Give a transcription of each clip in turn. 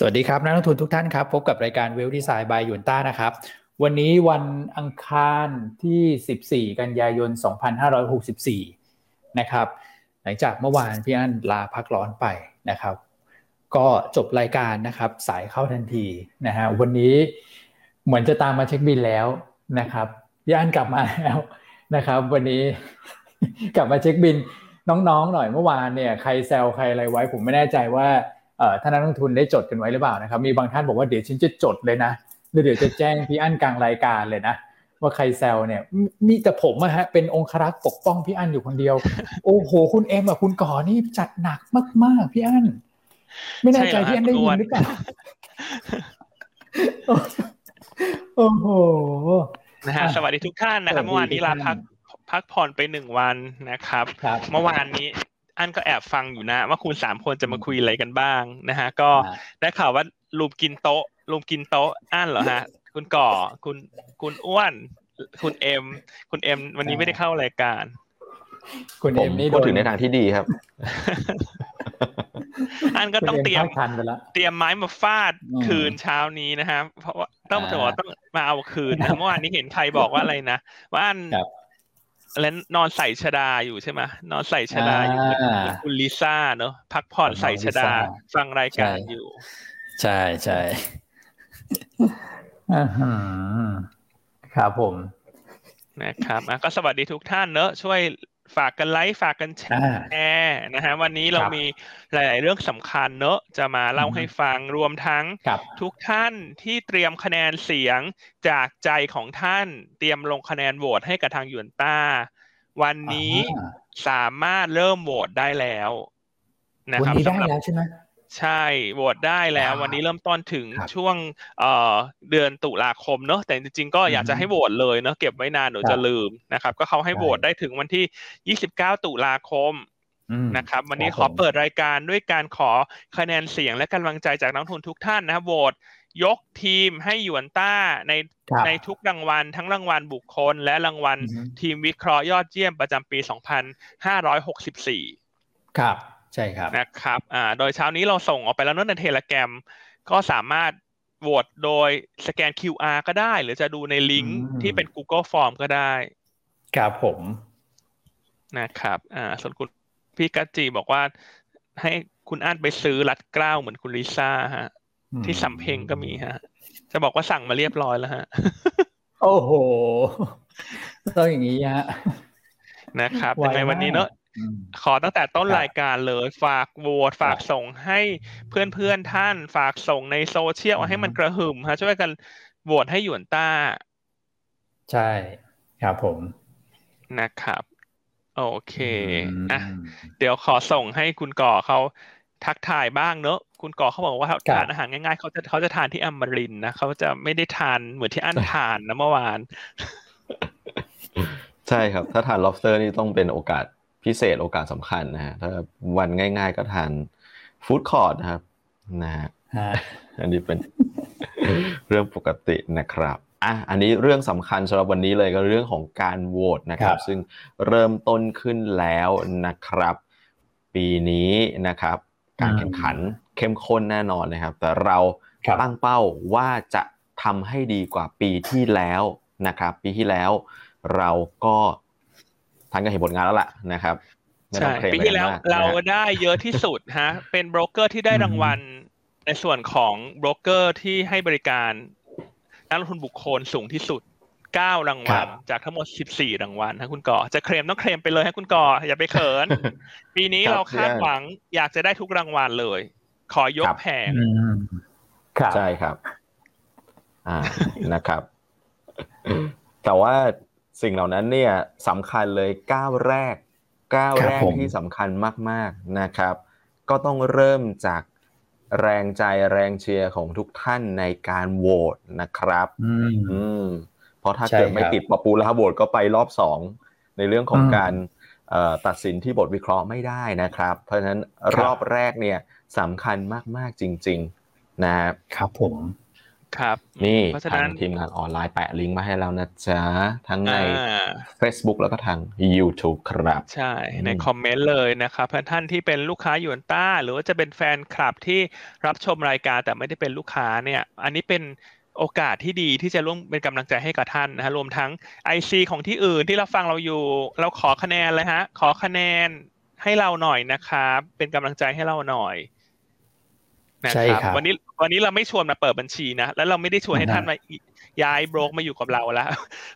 สวัสดีครับ นักลงทุนทุกท่านครับ พบกับรายการ Wealth Design by Yuanta นะครับ วันนี้วันอังคารที่ 14 กันยายน 2564 นะครับ หลังจากเมื่อวานพี่อั้นลาพักร้อนไปนะครับ ก็จบรายการนะครับ สายเข้าทันทีนะฮะวันนี้เหมือนจะตามมาเช็คบิลแล้วนะครับพี่อั้นกลับมาแล้วนะครับ วันนี้กลับมาเช็คบิลน้องๆหน่อยเมื่อวานเนี่ยใครแซวใครอะไรไว้ ผมไม่แน่ใจว่า ท่านนักลงทุนได้จดกันไว้หรือเปล่านะครับ มีบางท่านบอกว่าเดี๋ยวฉันจะจดเลยนะเดี๋ยวจะแจ้งพี่อั้นกลางรายการเลยนะว่าใครแซวเนี่ยมีแต่ผมอะฮะเป็นองครักษ์ปกป้องพี่อั้นอยู่คนเดียว โอ้โห คุณเอ็มอะคุณก่อนี่จัดหนักมาก ๆ พี่อั้นไม่แน่ใจพี่อั้นได้ยินหรือเปล่าโอ้โหนะฮะสวัสดีทุกท่านนะครับเมื่อวานนี้ลาพักพักผ่อนไปหนึ่งวันนะครับ เมื่อวานนี้ อันก็แอบฟังอยู่นะ ว่าคุณสามคนจะมาคุยอะไรกันบ้างนะฮะ ก็ได้ข่าวว่าลูมกินโต๊ะลูมกินโต๊ะอันเหรอฮะ คุณก่อคุณคุณอ้วน คุณเอ็ม คุณเอ็ม วันนี้ไม่ได้เข้ารายการ คุณเอ็มนี่พูดถึงในทางที่ดีครับ อันก็ต้องเตรียมเตรียมไม้มาฟาดคืนเช้านี้นะครับเพราะว่าต้องถือว่าต้องมาเอาคืนเมื่อวานนี้เห็นใครบอกว่าอะไรนะว่าอัน แล้วนอนใส่ชดาอยู่ใช่ไหมนอนใส่ชดาอยู่คุณลิซ่าเนอะพักผ่อนใส่ชดาฟังรายการอยู่ ใช่ใช่ครับผมนะครับก็สวัสดีทุกท่านเนอะช่วย ฝากกันไลค์ฝากกันแชร์นะฮะวันนี้เรามีหลาย ๆ เรื่องสำคัญเนอะจะมาเล่าให้ฟังรวมทั้งทุกท่านที่เตรียมคะแนนเสียงจากใจของท่านเตรียมลงคะแนนโหวตให้กับทางยูนต้า วันนี้สามารถเริ่มโหวตได้แล้วนะครับวันนี้ได้แล้วใช่ไหม ใช่โหวตได้แล้ววันนี้เริ่มต้นถึงช่วงเอ่อเดือนตุลาคมเนอะแต่จริงๆก็อยากจะให้โหวตเลยเนอะเก็บไว้นานหนูจะลืมนะครับ ก็เขาให้โหวตได้ถึงวันที่ 29 ตุลาคมนะครับ วันนี้ขอเปิดรายการด้วยการขอคะแนนเสียงและกำลังใจจากนักทุนทุกท่านนะครับโหวตยกทีมให้หยวนต้าในในทุกรางวัล ทั้งรางวัลบุคคล และรางวัลทีมวิเคราะห์ยอดเยี่ยมประจำปี 2564 ครับ ใช่ครับนะครับอ่าโดยเช้านี้เราส่งออกไปแล้วนในเทเลแกรมก็สามารถโหวตโดยสแกน QR ก็ได้ หรือจะดูในลิงก์ที่เป็น Google Form ก็ได้ ครับผมนะครับอ่าส่วนคุณพี่กัจจีบอกว่าให้คุณอ่านไปซื้อรัดกล้าวเหมือนคุณลิซ่าฮะ ที่สำเพ็งก็มีฮะ จะบอกว่าสั่งมาเรียบร้อยแล้วฮะ โอ้โหต้องอย่างนี้ฮะนะครับยังไงวันนี้เนอะ ขอตั้งแต่ต้นรายการเลย ฝากโหวตฝากส่งให้เพื่อนเพื่อนท่าน ฝากส่งในโซเชียลให้มันกระหึ่มฮะช่วยกันโหวตให้หยวนต้า ใช่ครับผมนะครับ โอเคอะเดี๋ยวขอส่งให้คุณก่อเขาทักทายบ้างเนอะคุณก่อเขาบอกว่าทานอาหารง่ายๆเขาจะเขาจะทานที่อมรินนะเขาจะไม่ได้ทานเหมือนที่อันทานนะเมื่อวาน ใช่ครับ ถ้าทาน lobster นี่ต้องเป็นโอกาส พิเศษโอกาสสำคัญนะฮะถ้าวันง่าย ๆ ก็ทานฟู้ดคอร์ดนะครับนะฮะอันนี้เป็นเรื่องปกตินะครับอะอันนี้เรื่องสำคัญสำหรับวันนี้เลยก็เรื่องของการโหวตนะครับ ซึ่งเริ่มต้นขึ้นแล้วนะครับ ปีนี้นะครับ การแข่งขันเข้มข้นแน่นอนนะครับ แต่เราตั้งเป้าว่าจะทำให้ดีกว่าปีที่แล้วนะครับ ปีที่แล้วเราก็ ท่านก็เห็นผลงานแล้วล่ะนะครับใช่ปีที่แล้วเราได้เยอะที่สุดฮะ เป็นโบรกเกอร์ที่ได้รางวัล ในส่วนของโบรกเกอร์ที่ให้บริการนักลงทุนบุคคลสูงที่สุดเก้ารางวัลจากทั้งหมดสิบสี่รางวัลนะคุณก่อ จะเคลมต้องเคลมไปเลยให้คุณก่อ อย่าไปเขิน ปีนี้เราคาดหวังอยากจะได้ทุกรางวัลเลย ขอยกแผงใช่ครับ อ่านะครับ แต่ว่า สิ่งเหล่านั้นเนี่ยสำคัญเลยก้าวแรกก้าวแรกที่สำคัญมาก ๆนะครับ ก็ต้องเริ่มจากแรงใจแรงเชียร์ของทุกท่านในการโหวตนะครับอืมเพราะถ้าเกิดไม่ติดปปูลาโหวตก็ไปรอบสองในเรื่องของการตัดสินที่บทวิเคราะห์ไม่ได้นะครับ เพราะฉะนั้นรอบแรกเนี่ยสำคัญมาก ๆ จริง ๆ นะครับครับผม ครับนี่ทางทีมงานออนไลน์แปะลิงก์มาให้แล้วนะจ๊ะ ทั้งใน Facebook แล้วก็ทาง YouTube ครับ ใช่ ในคอมเมนต์เลยนะครับท่านที่เป็นลูกค้ายูนต้า หรือว่าจะเป็นแฟนคลับที่รับชมรายการแต่ไม่ได้เป็นลูกค้าเนี่ย อันนี้เป็นโอกาสที่ดีที่จะร่วมเป็นกำลังใจให้กับท่านนะฮะรวมทั้ง IC ของที่อื่นที่เราฟังเราอยู่ เราขอคะแนนเลยฮะ ขอคะแนนให้เราหน่อยนะครับเป็นกำลังใจให้เราหน่อยนะครับวันนี้ วันนี้เราไม่ชวนมาเปิดบัญชีนะ แล้วเราไม่ได้ชวนให้ท่านมาย้ายโบรกมาอยู่กับเราแล้ว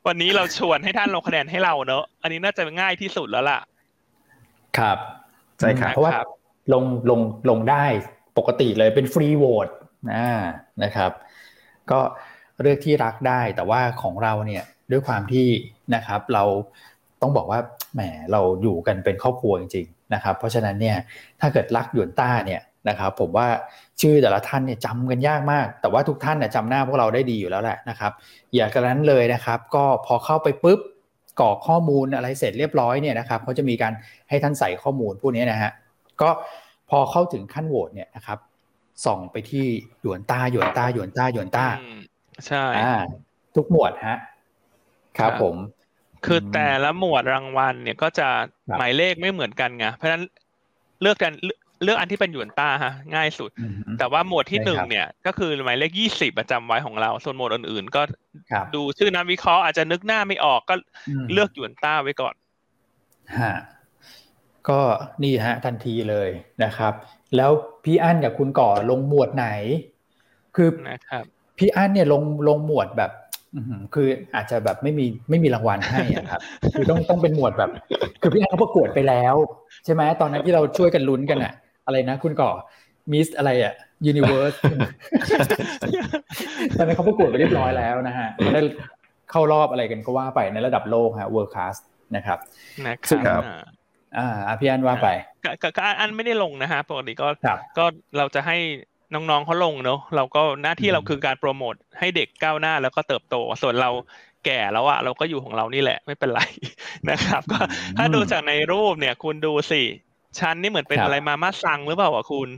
วันนี้เราชวนให้ท่านลงคะแนนให้เราเนอะอันนี้น่าจะง่ายที่สุดแล้วล่ะ ครับ ใช่ครับ เพราะว่าลงลงลงได้ปกติเลยเป็นฟรีโหวตนะนะครับ ก็เลือกที่รักได้ แต่ว่าของเราเนี่ยด้วยความที่นะครับ เราต้องบอกว่าแหมเราอยู่กันเป็นครอบครัวจริงๆนะครับ เพราะฉะนั้นเนี่ยถ้าเกิดรักหยวนต้าเนี่ยนะครับ ผมว่า ชื่อแต่ละท่านเนี่ยจำกันยากมาก แต่ว่าทุกท่านเนี่ยจำหน้าพวกเราได้ดีอยู่แล้วแหละนะครับอย่างนั้นเลยนะครับ ก็พอเข้าไปปุ๊บกรอกข้อมูลอะไรเสร็จเรียบร้อยเนี่ยนะครับเขาจะมีการให้ท่านใส่ข้อมูลพวกนี้นะฮะก็พอเข้าถึงขั้นโหวตเนี่ยนะครับส่องไปที่หยวนต้าหยวนต้าหยวนต้าหยวนต้าใช่ทุกหมวดฮะครับผม คือแต่ละหมวดรางวัลเนี่ยก็จะหมายเลขไม่เหมือนกันไงเพราะฉะนั้นเลือกกัน เลือกอันที่เป็นหยวนต้าฮะง่ายสุด แต่ว่าหมวดที่หนึ่งเนี่ย ก็คือหมายเลขยี่สิบประจำไว้ของเรา ส่วนหมวดอื่นๆ ก็ดูชื่อนักวิเคราะห์อาจจะนึกหน้าไม่ออกก็เลือกหยวนต้าไว้ก่อนฮะก็นี่ฮะทันทีเลยนะครับ แล้วพี่อั้นกับคุณก่อลงหมวดไหน คือนะครับพี่อั้นเนี่ยลงลงหมวดแบบคืออาจจะแบบไม่มีไม่มีรางวัลให้อะครับ คือต้องต้องเป็นหมวดแบบ คือพี่อั้นเขาประกวดไปแล้ว ใช่ไหมตอนนั้นที่เราช่วยกันลุ้นกันอะ อะไรนะ คุณก่อ Miss อะไรอะ Universe ตอนนี้เขาประกวดไปเรียบร้อยแล้วนะฮะได้เข้ารอบอะไรกันก็ว่าไปในระดับโลกฮะ World Class นะครับนะครับอ่าพี่อั้นว่าไปก็อันไม่ได้ลงนะฮะปกติก็ก็เราจะให้น้องๆเขาลงเนอะเราก็หน้าที่เราคือการโปรโมทให้เด็กก้าวหน้าแล้วก็เติบโต ส่วนเราแก่แล้วอะเราก็อยู่ของเรานี่แหละไม่เป็นไรนะครับ ก็ถ้าดูจากในรูปเนี่ย คุณดูสิ ชั้นนี่เหมือนเป็นอะไรมามาซังหรือเปล่าอะคุณ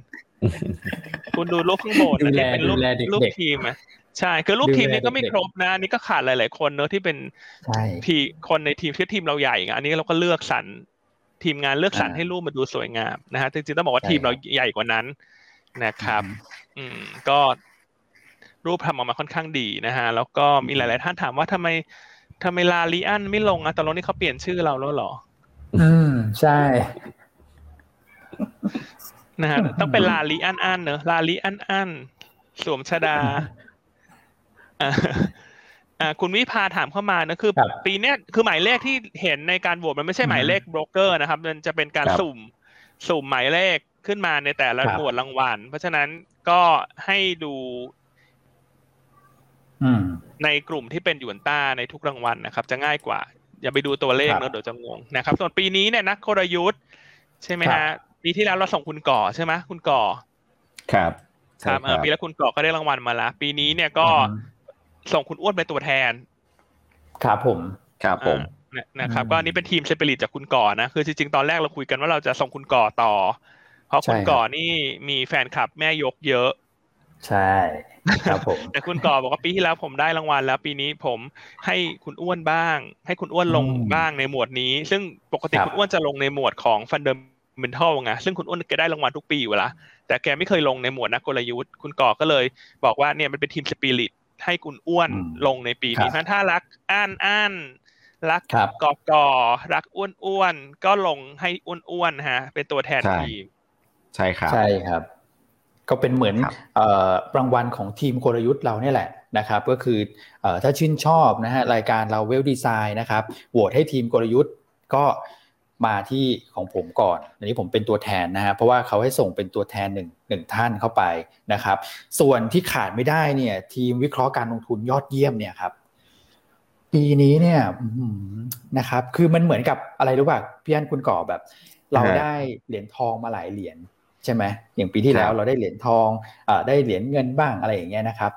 คุณดูรูปข้างบนนี่เป็นรูปรูปทีมอะใช่ คือลูกทีมนี้ก็ไม่ครบนะนี่ก็ขาดหลาย ๆ คนเนอะที่เป็นทีคนในทีมที่ทีมเราใหญ่อันนี้เราก็เลือกสรรทีมงานเลือกสรรให้รูปมาดูสวยงามนะฮะจริงๆต้องบอกว่าทีมเราใหญ่กว่านั้นนะครับ อืมก็รูปทำออกมาค่อนข้างดีนะฮะ แล้วก็มีหลาย ๆ ท่านถามว่าทำไมทำไมลาลีอันไม่ลงอะตอนนี้เขาเปลี่ยนชื่อเราแล้วหรอ อืมใช่ นะฮะต้องเป็นลาลีอันอันเนอะลาลีอันอันสวมชดาอ่าคุณวิพาถามเข้ามานะคือ ปีเนี้ยคือหมายเลขที่เห็นในการโหวตมันไม่ใช่หมายเลขโบรกเกอร์นะครับ มันจะเป็นการสุ่มสุ่มหมายเลขขึ้นมาในแต่ละหมวดรางวัล เพราะฉะนั้นก็ให้ดูในกลุ่มที่เป็นยูนต้าในทุกรางวัลนะครับ จะง่ายกว่า อย่าไปดูตัวเลขเนอะเดี๋ยวจะงงนะครับ ส่วนปีนี้เนี่ยนักกลยุทธ์ ใช่ไหมฮะ ปีที่แล้วเราส่งคุณก่อใช่ไหมคุณก่อ ครับครับปีแล้วคุณก่อก็ได้รางวัลมาแล้วปีนี้เนี่ยก็ส่งคุณอ้วนเป็นตัวแทน ครับผม ครับผมนะครับก็อันนี้เป็น team spirit จากคุณก่อนะ คือจริงๆตอนแรกเราคุยกันว่าเราจะส่งคุณก่อต่อ เพราะคุณก่อนี่มีแฟนคลับแม่ยกเยอะ ใช่ครับผมแต่คุณก่อบอกว่าปีที่แล้วผมได้รางวัลแล้ว ปีนี้ผมให้คุณอ้วนบ้าง ให้คุณอ้วนลงบ้างในหมวดนี้ ซึ่งปกติคุณอ้วนจะลงในหมวดของ fundamental ไงซึ่งคุณอ้วนแกได้รางวัลทุกปีอยู่ละแต่แกไม่เคยลงในหมวดนักกลยุทธ์ คุณก่อก็เลย บอกว่าเนี่ยมันเป็น team spiritให้คุณอ้วนลงในปีนี้ถ้ารักอ้านอ้านรักกอกอรักอ้วนอ้วนก็ลงให้อ้วนอ้วนฮะ เป็นตัวแทนทีมใช่ครับ ใช่ครับ ก็เป็นเหมือนรางวัลของทีมกลยุทธ์เราเนี่ยแหละนะครับ ก็คือถ้าชื่นชอบนะฮะรายการเราเวลดีไซน์นะครับโหวตให้ทีมกลยุทธ์ก็ มาที่ของผมก่อนอันนี้ผมเป็นตัวแทนนะฮะเพราะว่าเขาให้ส่งเป็นตัวแทนหนึ่งหนึ่งท่านเข้าไปนะครับ ส่วนที่ขาดไม่ได้เนี่ยทีมวิเคราะห์การลงทุนยอดเยี่ยมเนี่ยครับปีนี้เนี่ยนะครับ คือมันเหมือนกับอะไรรู้ป่ะพี่อันคุณก่อแบบ เราได้เหรียญทองมาหลายเหรียญใช่ไหมอย่างปีที่แล้วเราได้เหรียญทองอได้เหรียญเงินบ้างอะไรอย่างเงี้ยนะครับ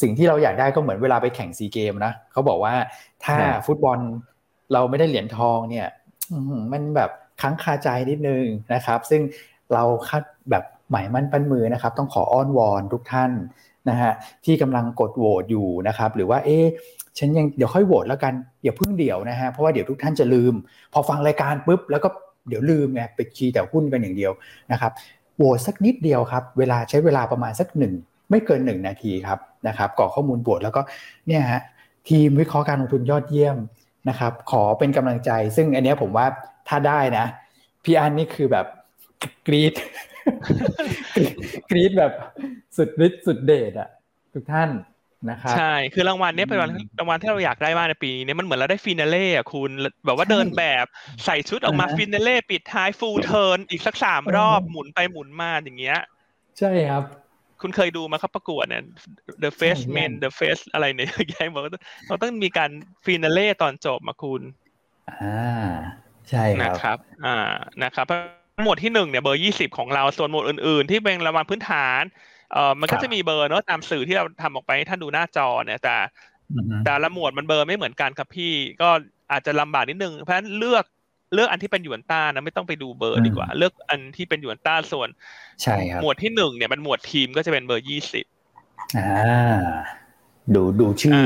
สิ่งที่เราอยากได้ก็เหมือนเวลาไปแข่งซีเกมนะเขาบอกว่าถ้าฟุตบอลเราไม่ได้เหรียญทองเนี่ย มันแบบค้างคาใจนิดนึงนะครับ ซึ่งเราคัดแบบหมายมั่นปั้นมือนะครับ ต้องขออ้อนวอนทุกท่านนะฮะที่กำลังกดโหวตอยู่นะครับ หรือว่าเอ๊ะฉันยังเดี๋ยวค่อยโหวตแล้วกันอย่าเพิ่งเดี๋ยวนะฮะเพราะว่าเดี๋ยวทุกท่านจะลืม พอฟังรายการปุ๊บแล้วก็เดี๋ยวลืมไงไปคีย์แต่หุ้นกันอย่างเดียวนะครับโหวตสักนิดเดียวครับ เวลาใช้เวลาประมาณสักหนึ่งไม่เกินหนึ่งนาทีครับนะครับกรอกข้อมูลโหวตแล้วก็เนี่ยฮะทีมวิเคราะห์การลงทุนยอดเยี่ยม นะครับ ขอเป็นกำลังใจ ซึ่งอันนี้ผมว่าถ้าได้นะพี่อันนี่คือแบบกรี๊ดกรี๊ดแบบสุดฤทธิ์สุดเดชอะทุกท่านนะครับใช่คือรางวัลนี้เป็นรางวัลที่เราอยากได้มากในปีนี้มันเหมือนเราได้ finale อะคุณแบบว่าเดินแบบใส่ชุดออกมา finale ปิดท้าย full turn อีกสักสามรอบหมุนไปหมุนมาอย่างเงี้ย ใช่ครับ คุณเคยดูมาครับประกวดเนี่ย The Face Men The Face อะไรเนี่ยแย่บอกว่าเราต้องมีการฟินาเล่ตอนจบมาคุณ อ่า ใช่ครับนะครับ อ่านะครับหมวดที่หนึ่งเนี่ยเบอร์ยี่สิบของเราส่วนหมวดอื่น ๆ ที่เป็นรางวัลพื้นฐานเออมันก็จะมีเบอร์เนอะตามสื่อที่เราทำออกไปให้ท่านดูหน้าจอเนี่ยแต่แต่ละหมวดมันเบอร์ไม่เหมือนกันครับพี่ก็อาจจะลำบากนิดนึงเพราะฉะนั้นเลือก เลือกอันที่เป็นหยวนต้านะไม่ต้องไปดูเบอร์ดีกว่า เลือกอันที่เป็นหยวนต้าส่วน ใช่ครับหมวดที่หนึ่งเนี่ยเป็นหมวดทีมก็จะเป็นเบอร์ยี่สิบอ่าดูดูชื่อ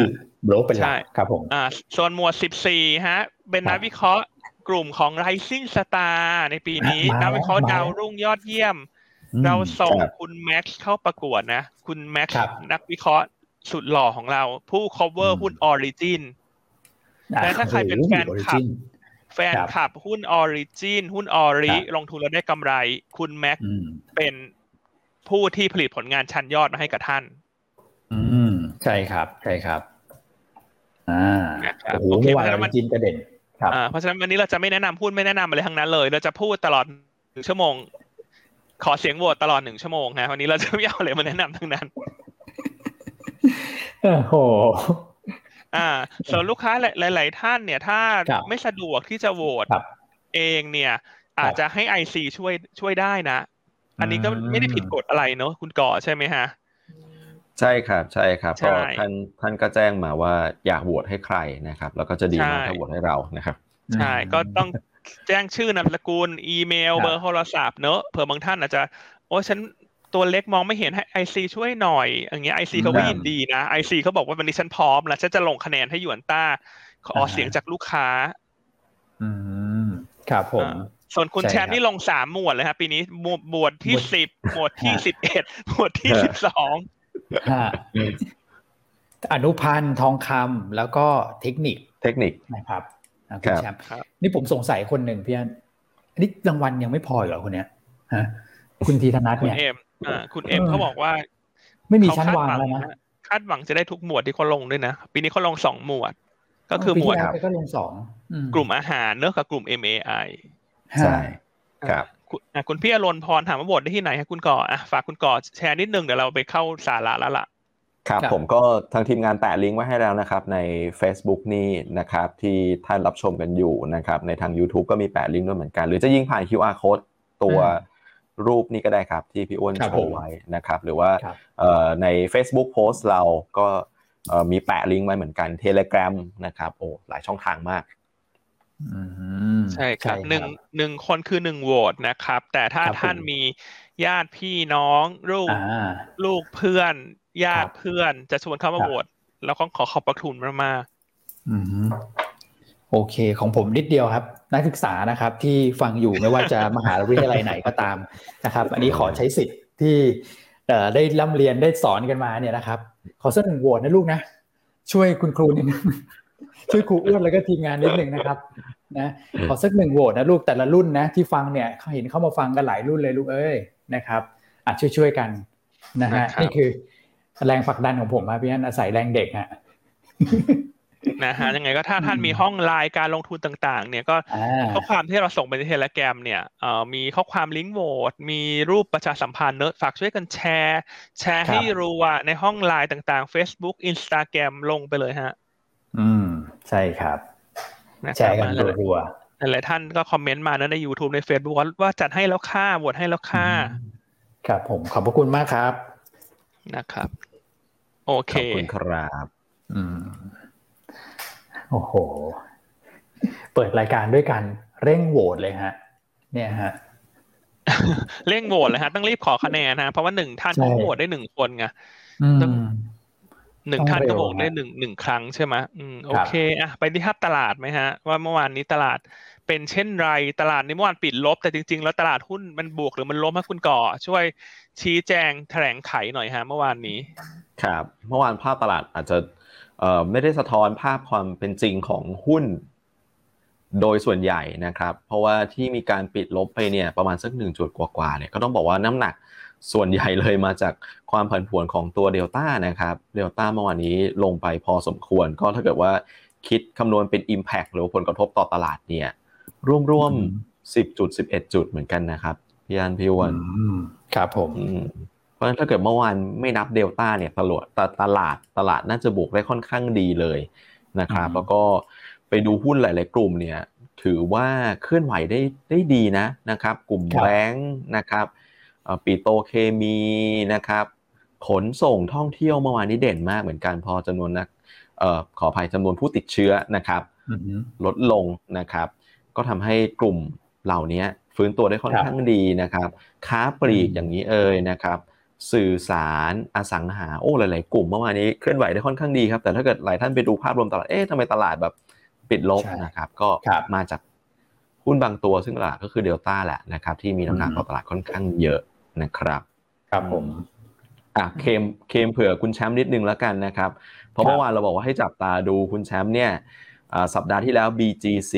โบรกเป็นหลักครับผมอ่าส่วนหมวดสิบสี่ฮะ เป็นนักวิเคราะห์กลุ่มของ Rising Star ในปีนี้นักวิเคราะห์ดาวรุ่งยอดเยี่ยม เราส่งคุณแม็กซ์เข้าประกวดนะ คุณแม็กซ์นักวิเคราะห์สุดหล่อของเรา ผู้ cover หุ้น Origin และถ้าใครเป็นแฟนคลับแฟนคลับหุ้น Origin หุ้นออริลงทุนแล้วได้กำไร คุณแม็กเป็นผู้ที่ผลิตผลงานชั้นยอดมาให้กับท่าน อืมใช่ครับ ใช่ครับ อ่าโอเคเพราะฉะนั้นมันจินกระเด็นครับเพราะฉะนั้นวันนี้เราจะไม่แนะนำพูดไม่แนะนำอะไรทั้งนั้นเลย เราจะพูดตลอดหนึ่งชั่วโมง ขอเสียงโหวตตลอดหนึ่งชั่วโมงนะวันนี้เราจะไม่เอาอะไรมาแนะนำทั้งนั้นโอ้โห อ่าส่วนลูกค้าหลาย ๆ ท่านเนี่ย ถ้าไม่สะดวกที่จะโหวตเองเนี่ย อาจจะให้ไอซีช่วยช่วยได้นะ อันนี้ก็ไม่ได้ผิดกฎอะไรเนอะคุณก่อใช่ไหมฮะใช่ครับใช่ครับก็ท่านท่านก็แจ้งมาว่าอยากโหวตให้ใครนะครับ แล้วก็จะดีมากถ้าโหวตให้เรานะครับใช่ก็ต้องแจ้งชื่อนามสกุล อีเมล เบอร์โทรศัพท์เนอะเผื่อบางท่านอาจจะโอ้ฉัน ตัวเล็กมองไม่เห็นให้ไอซีช่วยหน่อย อย่างเงี้ยไอซีเขาก็ยินดีนะไอซีเขาบอกว่าวันนี้ฉันพร้อมแล้วฉันจะลงคะแนนให้หยวนต้า ขอเสียงจากลูกค้า อืมครับผม ส่วนคุณแชมป์นี่ลงสามหมวดเลยครับปีนี้หมวดที่สิบหมวดที่สิบเอ็ดหมวดที่สิบสองอนุพันธ์ทองคำแล้วก็เทคนิคเทคนิคนะครับคุณแชมป์นี่ผมสงสัยคนหนึ่งพี่อันนี่รางวัลยังไม่พอเหรอคนเนี้ยฮะคุณธีธนัทเนี่ยคุณเอ็มอ่าคุณเอ็มเขาบอกว่า ไม่มีชั้นวางแล้วนะคาดหวังจะได้ทุกหมวดที่เขาลงด้วยนะ ปีนี้เขาลงสองหมวด ก็คือหมวดก็ลงสองกลุ่มอาหารเนื้อกับกลุ่ม MAI ใช่ครับคุณพี่อรนพรถามว่าโหวตได้ที่ไหนครับคุณก่ออะฝากคุณก่อแชร์นิดนึงเดี๋ยวเราไปเข้าสาระแล้วล่ะครับผมก็ทางทีมงานแปะลิงก์ไว้ให้แล้วนะครับใน Facebook นี่นะครับที่ท่านรับชมกันอยู่นะครับในทาง YouTube ก็มีแปะลิงก์ด้วยเหมือนกัน หรือจะยิงผ่าน QR code ตัว รูปนี้ก็ได้ครับ ที่พี่อ้วนโชว์ไว้นะครับ หรือว่าใน Facebook Post เราก็มีแปะลิงก์ไว้เหมือนกัน Telegram นะครับโอ้หลายช่องทางมากใช่ครับหนึ่งหนึ่งคนคือหนึ่งโหวตนะครับ แต่ถ้าท่านมีญาติพี่น้องลูกลูกเพื่อน ญาติเพื่อนจะชวนเข้ามาโหวตแล้วก็ขอขอบพระคุณมากๆ โอเค ของผมนิดเดียวครับ นักศึกษานะครับที่ฟังอยู่ไม่ว่าจะมหาวิทยาลัยไหนก็ตามนะครับ อันนี้ขอใช้สิทธิ์ที่ได้ร่ำเรียนได้สอนกันมาเนี่ยนะครับ ขอเสนอโหวตนะลูกนะ ช่วยคุณครูนิดนึงช่วยครูอ้วนแล้วก็ทีมงานนิดนึงนะครับนะขอสักหนึ่งโหวตนะลูกแต่ละรุ่นนะที่ฟังเนี่ยเขาเห็นเข้ามาฟังกันหลายรุ่นเลยลูกเอ้ยนะครับอาจช่วยช่วยกันนะฮะนี่คือแรงผลักดันของผมครับพี่อันอาศัยแรงเด็กฮะ นะฮะยังไงก็ถ้าท่านมีห้องไลน์การลงทุนต่าง ๆ เนี่ยก็ข้อความที่เราส่งไปในเทเลแกรมเนี่ยมีข้อความลิงก์โหวตมีรูปประชาสัมพันธ์เนอะฝากช่วยกันแชร์ แชร์ให้รู้ว่าในห้องไลน์ต่าง ๆ Facebook Instagram ลงไปเลยฮะ อืม ใช่ครับแชร์กันรัวๆหลายท่านก็คอมเมนต์มานะใน YouTube ใน Facebook ว่าจัดให้แล้วค่าโหวตให้แล้วค่า ครับผมขอบพระคุณมากครับ นะครับ โอเคขอบคุณครับ อืม โอ้โห เปิดรายการด้วยกันเร่งโหวตเลยฮะ เนี่ยฮะเร่งโหวตเลยฮะต้องรีบขอคะแนนนะเพราะว่าหนึ่งท่านก็โหวตได้หนึ่งคนไงต้องหนึ่งท่านก็โหวตได้หนึ่งหนึ่งครั้งใช่ไหมอืมโอเคอะไปที่ภาพตลาดไหมฮะ ว่าเมื่อวานนี้ตลาดเป็นเช่นไรตลาดในเมื่อวานปิดลบ แต่จริง ๆ แล้วตลาดหุ้นมันบวกหรือมันล้มให้คุณก่อ ช่วยชี้แจงแถลงไขหน่อยฮะ เมื่อวานนี้ ครับ เมื่อวานภาพตลาดอาจจะเอ่อ ไม่ได้สะท้อนภาพความเป็นจริงของหุ้น โดยส่วนใหญ่นะครับ เพราะว่าที่มีการปิดลบไปเนี่ยประมาณสักหนึ่งจุดกว่าๆเนี่ยก็ต้องบอกว่าน้ำหนักส่วนใหญ่เลยมาจากความผันผวนของตัวเดลต้านะครับเดลต้าเมื่อวานนี้ลงไปพอสมควร ก็ถ้าเกิดว่าคิดคำนวณเป็น Impact หรือผลกระทบต่อตลาดเนี่ยร่วมๆสิบจุดสิบเอ็ดจุดเหมือนกันนะครับพี่อันพี่วันครับผม เพราะฉะนั้นถ้าเกิดเมื่อวานไม่นับเดลต้าเนี่ยตลาดตลาดตลาดน่าจะบวกได้ค่อนข้างดีเลยนะครับแล้วก็ไปดูหุ้นหลาย ๆ กลุ่มเนี่ยถือว่าเคลื่อนไหวได้ได้ดีนะนะครับ กลุ่มแบงค์นะครับปีโตเคมีนะครับ ขนส่งท่องเที่ยวเมื่อวานนี้เด่นมากเหมือนกันพอจำนวนนักขออภัยจำนวนผู้ติดเชื้อนะครับ ลดลงนะครับ ก็ทำให้กลุ่มเหล่านี้ฟื้นตัวได้ค่อนข้างดีนะครับ ค้าปลีกอย่างนี้เอ่ยนะครับ สื่อสารอสังหาโอ้หลาย ๆ กลุ่มเมื่อวานนี้เคลื่อนไหวได้ค่อนข้างดีครับ แต่ถ้าเกิดหลายท่านไปดูภาพรวมตลาดเอ๊ะทำไมตลาดแบบปิดลบนะครับ ก็มาจากหุ้นบางตัวซึ่งตลาดก็คือเดลต้าแหละนะครับ ที่มีน้ำหนักต่อตลาดค่อนข้างเยอะนะครับ ครับผมอะเคมเคมเผื่อคุณแชมป์นิดนึงแล้วกันนะครับ เพราะเมื่อวานเราบอกว่าให้จับตาดูคุณแชมป์เนี่ยสัปดาห์ที่แล้ว BGC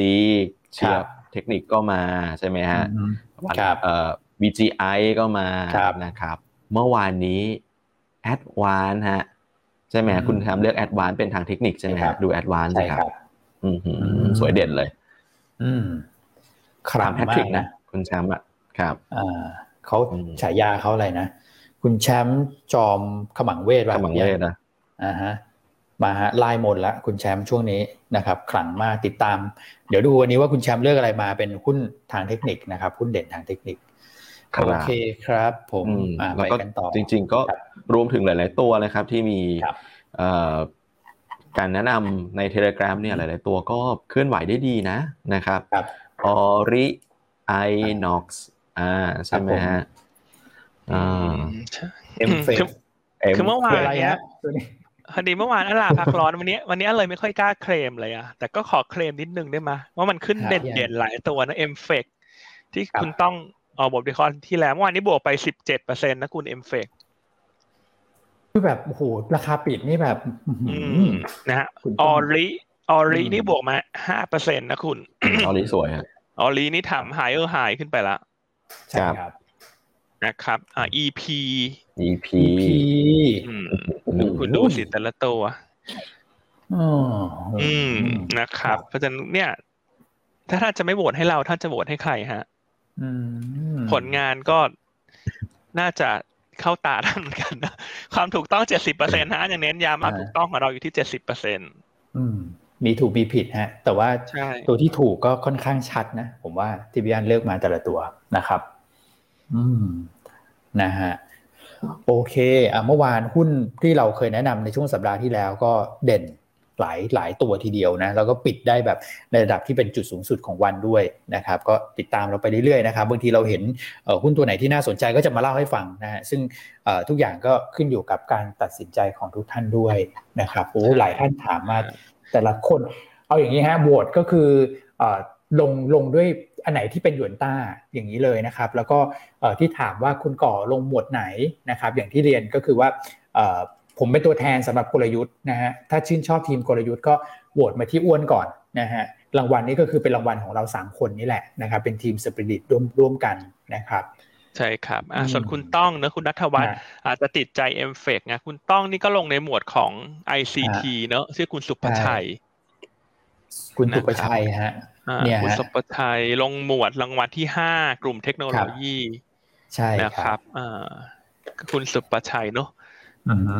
เชียร์เทคนิคก็มาใช่ไหมฮะวันเอ่อ BGI ก็มานะครับ เมื่อวานนี้ Advan ฮะใช่ไหมคุณแชมป์เลือก Advan เป็นทางเทคนิคใช่ไหมครับดู Advan ใช่ครับสวยเด่นเลย อืมครามแพทริกนะคุณแชมป์อะครับอ่าเขาฉายาเขาอะไรนะ คุณแชมป์จอมขมังเวทขมังเวทนะอ่าฮะมาฮะไล่หมดละคุณแชมป์ช่วงนี้นะครับขลังมากติดตาม เดี๋ยวดูวันนี้ว่าคุณแชมป์เลือกอะไรมาเป็นหุ้นทางเทคนิคนะครับหุ้นเด่นทางเทคนิค โอเคครับผมไปกันต่อจริง ๆ ก็รวมถึงหลาย ๆ ตัวนะครับที่มีการแนะนำใน Telegram เนี่ยหลาย ๆ ตัวก็เคลื่อนไหวได้ดีนะนะครับออริ อินน็อกซ์อ่าใช่ไหมฮะอ่า MFECคือเมื่อวานเนี้ยพอดีเมื่อวานอลาพักร้อนวันนี้วันนี้เลยไม่ค่อยกล้าเคลมเลยอะแต่ก็ขอเคลมนิดนึงได้ไหมว่ามันขึ้นเด่นๆหลายตัวนะ MFEC ที่คุณต้อง ออกบทวิเคราะห์ที่แล้วเมื่อวานนี้บวกไปสิบเจ็ดเปอร์เซ็นต์นะคุณ MFECคือแบบโอ้โหราคาปิดนี่แบบนะฮะออริออรินี่บวกมาห้าเปอร์เซ็นต์นะคุณออริสวยฮะออรินี่ทำ higher high ขึ้นไปละใช่ครับนะครับอ่า EP EP คุณดูสิแต่ละตัวอืมนะครับ เพราะฉะนั้นเนี่ย ถ้าท่านจะไม่โหวตให้เราท่านจะโหวตให้ใครฮะ ผลงานก็น่าจะเข้าตาท่านเหมือนกันนะความถูกต้องเจ็ดสิบเปอร์เซ็นต์ฮะอย่างเน้นย้ำว่าถูกต้องของเราอยู่ที่เจ็ดสิบเปอร์เซ็นต์มีถูกมีผิดฮะ แต่ว่าตัวที่ถูกก็ค่อนข้างชัดนะ ผมว่าที่พี่อันเลือกมาแต่ละตัวนะครับ อืมนะฮะโอเคอะเมื่อวานหุ้นที่เราเคยแนะนำในช่วงสัปดาห์ที่แล้วก็เด่น หลายหลายตัวทีเดียวนะแล้วก็ปิดได้แบบในระดับที่เป็นจุดสูงสุดของวันด้วยนะครับก็ติดตามเราไปเรื่อยๆนะครับบางทีเราเห็นหุ้นตัวไหนที่น่าสนใจก็จะมาเล่าให้ฟังนะฮะซึ่งทุกอย่างก็ขึ้นอยู่กับการตัดสินใจของทุกท่านด้วยนะครับโอ้หลายท่านถามมาแต่ละคน เอาอย่างนี้ฮะโหวตก็คือลงลงด้วยอันไหนที่เป็นหยวนต้าอย่างนี้เลยนะครับ แล้วก็ที่ถามว่าคุณก่อลงหมวดไหนนะครับ อย่างที่เรียนก็คือว่า ผมเป็นตัวแทนสำหรับกลยุทธ์นะฮะถ้าชื่นชอบทีมกลยุทธ์ก็โหวตมาที่อ้วนก่อนนะฮะรางวัลนี้ก็คือเป็นรางวัลของเรา 3 คนนี่แหละนะครับเป็นทีมสปิริตร่วมร่วมกันนะครับใช่ครับอ่าส่วนคุณต้องเนะคุณนัทวัฒน์อาจจะติดใจเอ็มเฟกนะคุณต้องนี่ก็ลงในหมวดของ ICT เนอะชื่อคุณสุภชัย คุณสุภชัยฮะเนี่ยคุณสุภชัยลงหมวดรางวัลที่ห้ากลุ่มเทคโนโลยี ใช่นะครับอ่าคุณสุภชัยเนอะ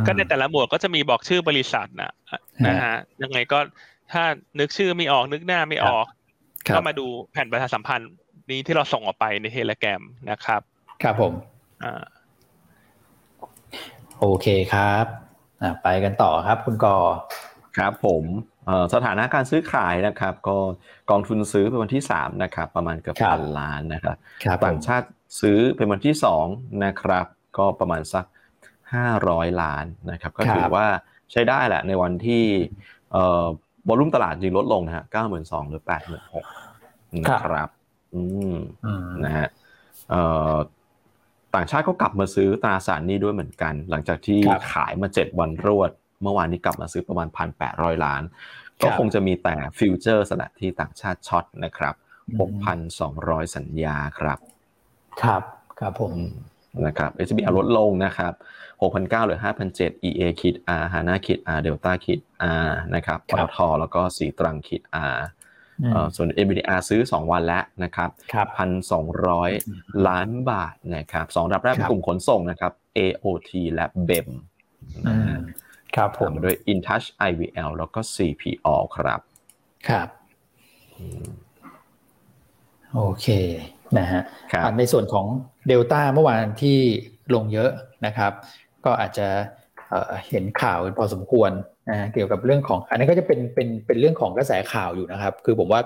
ก็ในแต่ละหมวดก็จะมีบอกชื่อบริษัทนะนะฮะยังไงก็ถ้านึกชื่อไม่ออกนึกหน้าไม่ออกก็มาดูแผ่นประชาสัมพันธ์นี้ที่เราส่งออกไปในเทเลแกรมนะครับ ครับผมอ่าโอเคครับอ่าไปกันต่อครับคุณกอครับผมสถานะการซื้อขายนะครับ ก็กองทุนซื้อเป็นวันที่3นะครับประมาณเกือบพันล้านนะครับต่างชาติซื้อเป็นวันที่2นะครับ ก็ประมาณสัก 500 ล้านนะครับก็ถือว่าใช้ได้แหละในวันที่ volume ตลาดจริงลดลงนะฮะ92,000หรือ86,000นะครับ อืมนะฮะต่างชาติก็กลับมาซื้อตราสารนี้ด้วยเหมือนกัน หลังจากที่ขายมา7วันรวด เมื่อวานนี้กลับมาซื้อประมาณ1,800ล้าน ก็คงจะมีแต่ futures ละที่ต่างชาติ short นะครับ6,200สัญญาครับ ครับ ครับผมนะครับ SBR ลดลงนะครับ 6,900หรือ5,700 EA คิด R HANA คิด R Delta คิด R นะครับปตทแล้วก็สีตรังคิด R ส่วน NVDR ซื้อ 2 วันแล้วนะครับพันสองร้อยล้านบาทนะครับสองดับแรกเป็นกลุ่มขนส่งนะครับ AOT และ BEM ครับผมด้วย InTouch IVL แล้วก็ CPO ครับครับโอเคนะฮะในส่วนของเดลต้าเมื่อวานที่ลงเยอะนะครับ ก็อาจจะเห็นข่าวพอสมควรนะเกี่ยวกับเรื่องของอันนี้ก็จะเป็นเป็นเป็นเรื่องของกระแสข่าวอยู่นะครับ คือผมว่า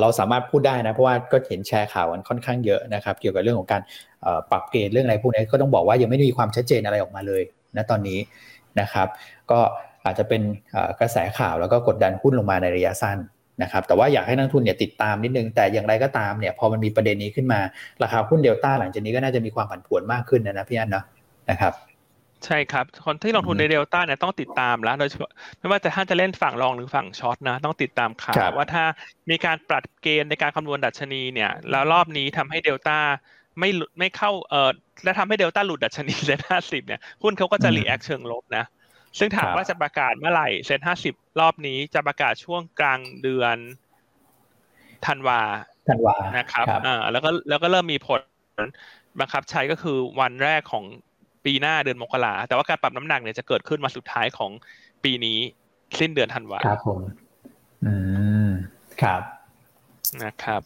เราสามารถพูดได้นะเพราะว่าก็เห็นแชร์ข่าวกันค่อนข้างเยอะนะครับ เกี่ยวกับเรื่องของการปรับเกณฑ์เรื่องอะไรพวกนี้ก็ต้องบอกว่ายังไม่มีความชัดเจนอะไรออกมาเลยนะตอนนี้นะครับ ก็อาจจะเป็นกระแสข่าวแล้วก็กดดันหุ้นลงมาในระยะสั้นนะครับแต่ว่าอยากให้นักลงทุนเนี่ยติดตามนิดนึง แต่อย่างไรก็ตามเนี่ยพอมันมีประเด็นนี้ขึ้นมาราคาหุ้นเดลต้าหลังจากนี้ก็น่าจะมีความผันผวนมากขึ้นนะนะพี่อันนะนะครับ ใช่ครับ คนที่ลงทุนในเดลต้าเนี่ยต้องติดตามแล้ว โดยเฉพาะไม่ว่าจะท่านจะเล่นฝั่ง long หรือฝั่ง short นะ ต้องติดตามข่าวว่าถ้ามีการปรับเกณฑ์ในการคำนวณดัชนีเนี่ย แล้วรอบนี้ทำให้เดลต้าไม่ไม่เข้าเออและทำให้เดลต้าหลุดดัชนีเซ็นห้าสิบเนี่ยหุ้นเขาก็จะ react เชิงลบนะ ซึ่งถามว่าจะประกาศเมื่อไหร่เซ็นห้าสิบรอบนี้จะประกาศช่วงกลางเดือนธันวาธันวานะครับอ่าแล้วก็แล้วก็เริ่มมีผลบังคับใช้ก็คือวันแรกของ ปีหน้าเดือนมกราแต่ว่าการปรับน้ำหนักเนี่ยจะเกิดขึ้นวันสุดท้ายของปีนี้สิ้นเดือนธันวาครับผมอืมครับนะครับ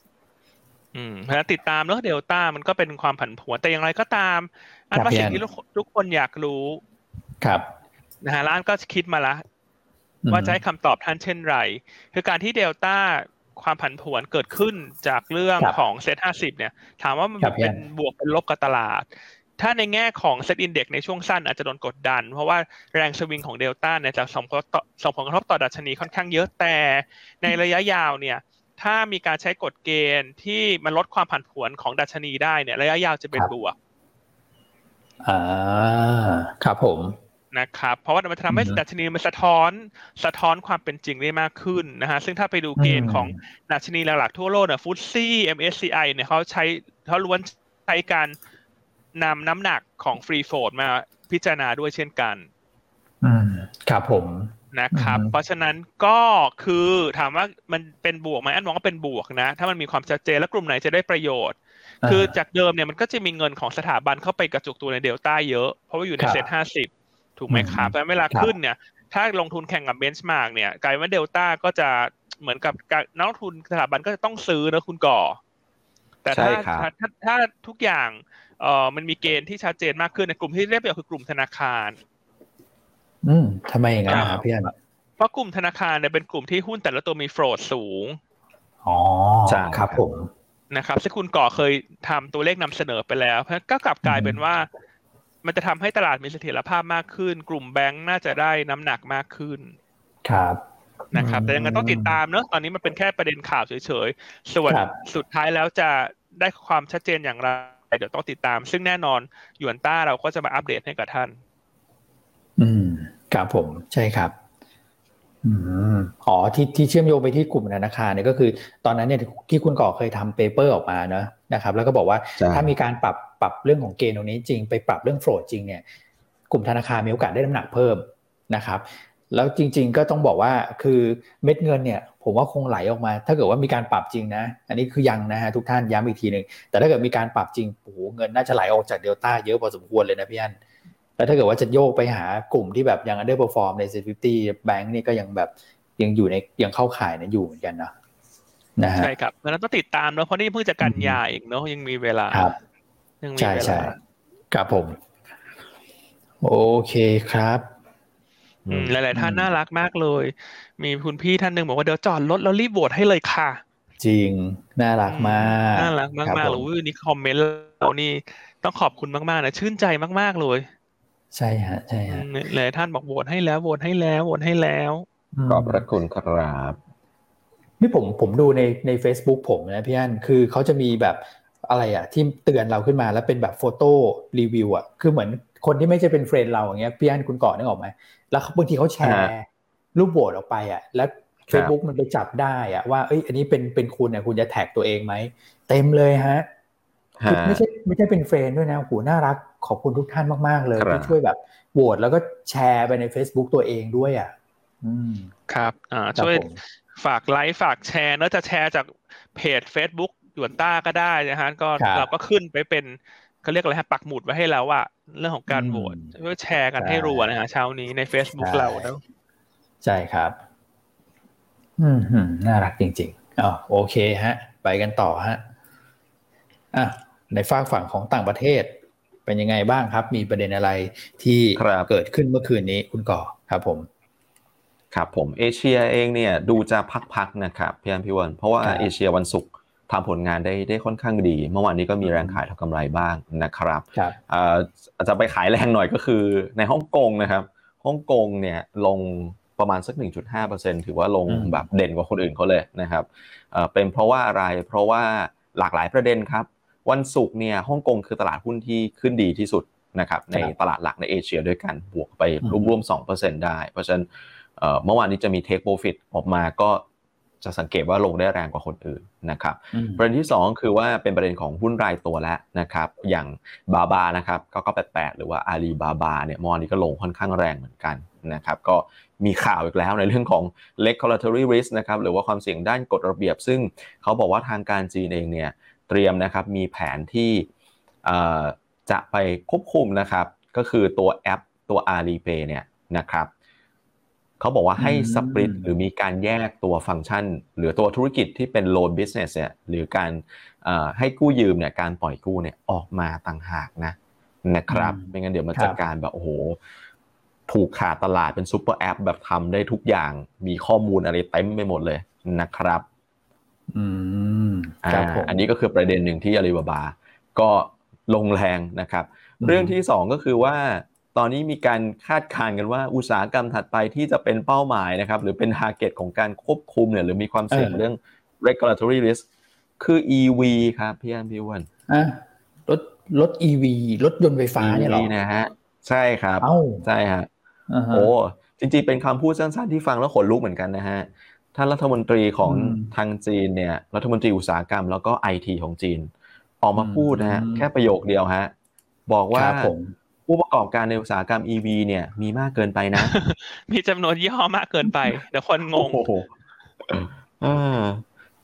อืมเพราะติดตามเนอะเดลต้ามันก็เป็นความผันผวนแต่อย่างไรก็ตาม อันว่าสิ่งที่ทุกคนอยากรู้ ครับนะฮะอันก็คิดมาละว่าจะให้คำตอบท่านเช่นไร คือการที่เดลต้าความผันผวนเกิดขึ้นจากเรื่องของเซ็ตห้าสิบเนี่ย ถามว่ามันเป็นบวกเป็นลบกับตลาด ถ้าในแง่ของ SET Index ในช่วงสั้นอาจจะโดนกดดัน เพราะว่าแรงสวิงของเดลต้าเนี่ยจะส่งผลส่งผลกระทบต่อดัชนีค่อนข้างเยอะแต่ในระยะยาวเนี่ยถ้ามีการใช้กฎเกณฑ์ที่มันลดความผันผวนของดัชนีได้เนี่ยระยะยาวจะเป็นบวกอ่าครับผมนะครับเพราะว่ามันทำให้ดัชนีมันสะท้อนสะท้อนความเป็นจริงได้มากขึ้นนะฮะซึ่งถ้าไปดูเกณฑ์ของดัชนีหลักๆทั่วโลกเนี่ยฟุตซี่ MSCI เนี่ยเขาใช้เขาล้วนใช้การ นำน้ำหนักของฟรีโฟดมาพิจารณาด้วยเช่นกันอืมครับผมนะครับ เพราะฉะนั้นก็คือถามว่ามันเป็นบวกไหมอันมองว่าเป็นบวกนะ ถ้ามันมีความชัดเจนและกลุ่มไหนจะได้ประโยชน์ คือจากเดิมเนี่ยมันก็จะมีเงินของสถาบันเข้าไปกระจุกตัวในเดลต้าเยอะ เพราะว่าอยู่ในเซ็ตห้าสิบถูกไหมครับแต่เวลาขึ้นเนี่ย ถ้าลงทุนแข่งกับ benchmark เนี่ยกลายเป็นว่าเดลต้าก็จะเหมือนกับนักลงทุนสถาบันก็จะต้องซื้อนะคุณก่อ แต่ถ้าถ้าถ้าทุกอย่าง เอ่อมันมีเกณฑ์ที่ชัดเจนมากขึ้นในกลุ่มที่ได้ประโยชน์คือกลุ่มธนาคาร อืมทำไมอย่างนั้นครับพี่อันเพราะกลุ่มธนาคารเนี่ยเป็นกลุ่มที่หุ้นแต่ละตัวมีโฟลดสูงอ๋อใช่ครับผมนะครับซึ่งคุณก่อเคยทำตัวเลขนำเสนอไปแล้ว เพราะก็กลับกลายเป็นว่า มันจะทำให้ตลาดมีเสถียรภาพมากขึ้น กลุ่มแบงค์น่าจะได้น้ำหนักมากขึ้น ครับนะครับ แต่ยังไงต้องติดตามเนอะตอนนี้มันเป็นแค่ประเด็นข่าวเฉยๆ ส่วนสุดท้ายแล้วจะได้ความชัดเจนอย่างไร เดี๋ยวต้องติดตาม ซึ่งแน่นอนหยวนต้าเราก็จะมาอัปเดตให้กับท่าน อืมครับผมใช่ครับอืมอ๋อที่ที่เชื่อมโยงไปที่กลุ่มธนาคารเนี่ยก็คือ ตอนนั้นเนี่ยที่คุณก่อเคยทำ paper ออกมาเนอะนะครับ แล้วก็บอกว่าถ้ามีการปรับปรับเรื่องของเกณฑ์ตรงนี้จริง ไปปรับเรื่อง float จริงเนี่ย กลุ่มธนาคารมีโอกาสได้น้ำหนักเพิ่มนะครับ แล้วจริง ๆ ก็ต้องบอกว่าคือเม็ดเงินเนี่ย ผมว่าคงไหลออกมา ถ้าเกิดว่ามีการปรับจริงนะ อันนี้คือยังนะฮะทุกท่านย้ำอีกทีหนึ่งแต่ถ้าเกิดมีการปรับจริงโอ้โหเงินน่าจะไหลออกจากเดลต้าเยอะพอสมควรเลยนะพี่อันแล้วถ้าเกิดว่าจะโยกไปหากลุ่มที่แบบยัง underperform ใน SET fifty แบงก์นี่ก็ยังแบบยังอยู่ในยังเข้าข่ายนะอยู่เหมือนกันนะนะฮะใช่ครับดังนั้นต้องติดตามเนาะเพราะนี่เพิ่งจะกันยาเองเนาะยังมีเวลาครับยังมีเวลาครับผม โอเคครับ หลาย ๆ ท่านน่ารักมากเลย มีคุณพี่ท่านหนึ่งบอกว่าเดี๋ยวจอดรถแล้วรีบโหวตให้เลยค่ะ จริง น่ารักมาก น่ารักมากๆเลยนี่คอมเมนต์เรานี่ต้องขอบคุณมาก ๆ นะ ชื่นใจมาก ๆ เลย ใช่ฮะ ใช่ฮะหลายท่านบอกโหวตให้แล้วโหวตให้แล้วโหวตให้แล้ว ขอบพระคุณครับนี่ผมผมดูในใน Facebook ผมนะพี่อันคือเขาจะมีแบบอะไรอะที่เตือนเราขึ้นมาแล้วเป็นแบบ photo review อะคือเหมือน คนที่ไม่ใช่เป็น friend เราอย่างเงี้ยพี่อันคุณก่อนึกออกไหมแล้วบางทีเขาแชร์รูปโพสต์ออกไปอะแล้ว Facebook มันไปจับได้อะว่าเอ้ยอันนี้เป็นเป็นคุณเนี่ยคุณจะแท็กตัวเองไหมเต็มเลยฮะไม่ใช่ไม่ใช่เป็น friend ด้วยนะโหน่ารักขอบคุณทุกท่านมาก ๆ เลยที่ช่วยแบบโหวตแล้วก็แชร์ไปใน Facebook ตัวเองด้วยอะครับอ่าช่วยฝากไลค์ฝากแชร์เนอะจะแชร์จากเพจ Facebook หยวนต้าก็ได้นะฮะก็เราก็ขึ้นไปเป็น เขาเรียกอะไรฮะปักหมุดไว้ให้แล้วว่าเรื่องของการโหวตเพื่อแชร์กันให้รัวนะฮะเช้านี้ใน Facebook เราแล้วใช่ครับ อืมน่ารักจริงๆอ๋อโอเคฮะ ไปกันต่อฮะอะในฝากฝั่งของต่างประเทศ เป็นยังไงบ้างครับ มีประเด็นอะไรที่เกิดขึ้นเมื่อคืนนี้คุณก่อครับผมครับผมเอเชียเองเนี่ยดูจะพักๆนะครับพี่อันพี่วันเพราะว่าเอเชียวันศุกร์ ทำผลงานได้ได้ค่อนข้างดี เมื่อวานนี้ก็มีแรงขายทำกำไรบ้างนะครับอาจจะไปขายแรงหน่อยก็คือในฮ่องกงนะครับฮ่องกงเนี่ยลงประมาณสัก 1.5%ถือว่าลงแบบเด่นกว่าคนอื่นเขาเลยนะครับเป็นเพราะว่าอะไรเพราะว่าหลากหลายประเด็นครับ วันศุกร์เนี่ยฮ่องกงคือตลาดหุ้นที่ขึ้นดีที่สุดนะครับในตลาดหลักในเอเชียด้วยกันบวกไปรวมๆ2%ได้ เพราะฉะนั้นเมื่อวานนี้จะมีเทคโปรฟิตออกมาก็ จะสังเกตว่าลงได้แรงกว่าคนอื่นนะครับประเด็นที่ 2 คือว่าเป็นประเด็นของหุ้นรายตัวแล้วนะครับอย่างบาบานะครับก็ก็แปดหรือว่าอาลีบาบาเนี่ยเมื่อวานนี้ก็ลงค่อนข้างแรงเหมือนกันนะครับก็มีข่าวอีกแล้วในเรื่องของ regulatory risk นะครับหรือว่าความเสี่ยงด้านกฎระเบียบ ซึ่งเขาบอกว่าทางการจีนเองเนี่ยเตรียมนะครับมีแผนที่จะไปควบคุมนะครับก็คือตัวแอปตัว Alipay เนี่ยนะครับ เขาบอกว่าให้ split หรือมีการแยกตัวฟังก์ชัน หรือตัวธุรกิจที่เป็น loan business เนี่ยหรือการให้กู้ยืมเนี่ยการปล่อยกู้เนี่ยออกมาต่างหากนะนะครับไม่งั้นเดี๋ยวมันจะการแบบโอ้โหผูกขาดตลาดเป็น super app แบบทำได้ทุกอย่างมีข้อมูลอะไรเต็มไปหมดเลยนะครับอืมอันนี้ก็คือประเด็นหนึ่งที่อาลีบาบา ก็ลงแรงนะครับ เรื่องที่สองก็คือว่า ตอนนี้มีการคาดการณ์กันว่าอุตสาหกรรมถัดไปที่จะเป็นเป้าหมายนะครับ หรือเป็น target ของการควบคุมเนี่ยหรือมีความเสี่ยงเรื่อง regulatory risk คือ EV ครับพี่อันพี่วันรถรถ EV รถยนต์ไฟฟ้าเนี่ยหรอนะฮะใช่ครับใช่ฮะโอ้จริงๆเป็นคำพูดสั้นๆที่ฟังแล้วขนลุกเหมือนกันนะฮะท่านรัฐมนตรีของทางจีนเนี่ย รัฐมนตรีอุตสาหกรรมแล้วก็ไอทีของจีน ออกมาพูดนะฮะแค่ประโยคเดียวฮะบอกว่า ผู้ประกอบการในอุตสาหกรรม EV เนี่ยมีมากเกินไปนะ มีจำนวนยี่ห้อมากเกินไปเดี๋ยวคนงงอ่า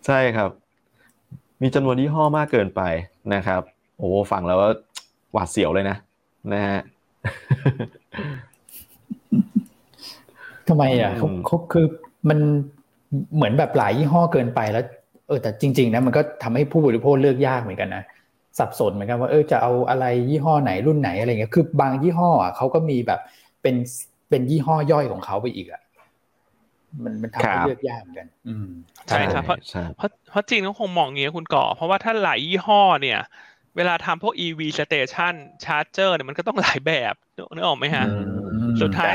ใช่ครับ มีจำนวนยี่ห้อมากเกินไปนะครับ โอ้ฟังแล้วว่าหวาดเสียวเลยนะ นะฮะทำไมอะเขาคือมันเหมือนแบบหลายยี่ห้อเกินไปแล้ว เออแต่จริง ๆ นะมันก็ทำให้ผู้บริโภคเลือกยากเหมือนกันนะ สับสนเหมือนกันว่าเออจะเอาอะไรยี่ห้อไหนรุ่นไหนอะไรเงี้ยคือบางยี่ห้ออะเขาก็มีแบบเป็นเป็นยี่ห้อย่อยของเขาไปอีกอะมันมันทำให้เลือกยากเหมือนกัน อืมใช่ครับเพราะเพราะเพราะจริงก็คงมองอย่างนี้คุณก่อ เพราะว่าถ้าหลายยี่ห้อเนี่ย เวลาทำพวก EV station charger เนี่ยมันก็ต้องหลายแบบนึกออกไหมฮะ สุดท้าย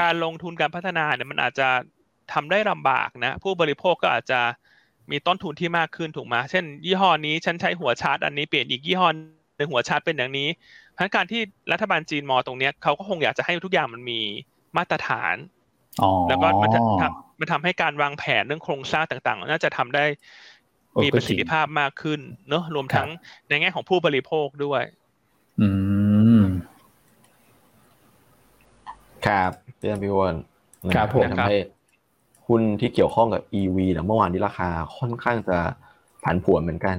การลงทุนการพัฒนาเนี่ยมันอาจจะทำได้ลำบากนะ ผู้บริโภคก็อาจจะ มีต้นทุนที่มากขึ้นถูกไหมเช่น ยี่ห้อนี้ฉันใช้หัวชาร์จอันนี้เปลี่ยนอีกยี่ห้อหนึ่งหัวชาร์จเป็นอย่างนี้เพราะการที่รัฐบาลจีนมองตรงนี้เขาก็คงอยากจะให้ทุกอย่างมันมีมาตรฐานแล้วก็มันจะมันทำให้การวางแผนเรื่องโครงสร้างต่างๆ น่าจะทำได้มีประสิทธิภาพมากขึ้น เนอะรวมทั้งในแง่ของผู้บริโภคด้วย อืม ครับพี่อันพี่วนครับผมทำให้ หุ้นที่เกี่ยวข้องกับ EV นะเมื่อวานนี้ราคาค่อนข้างจะผันผวนเหมือนกัน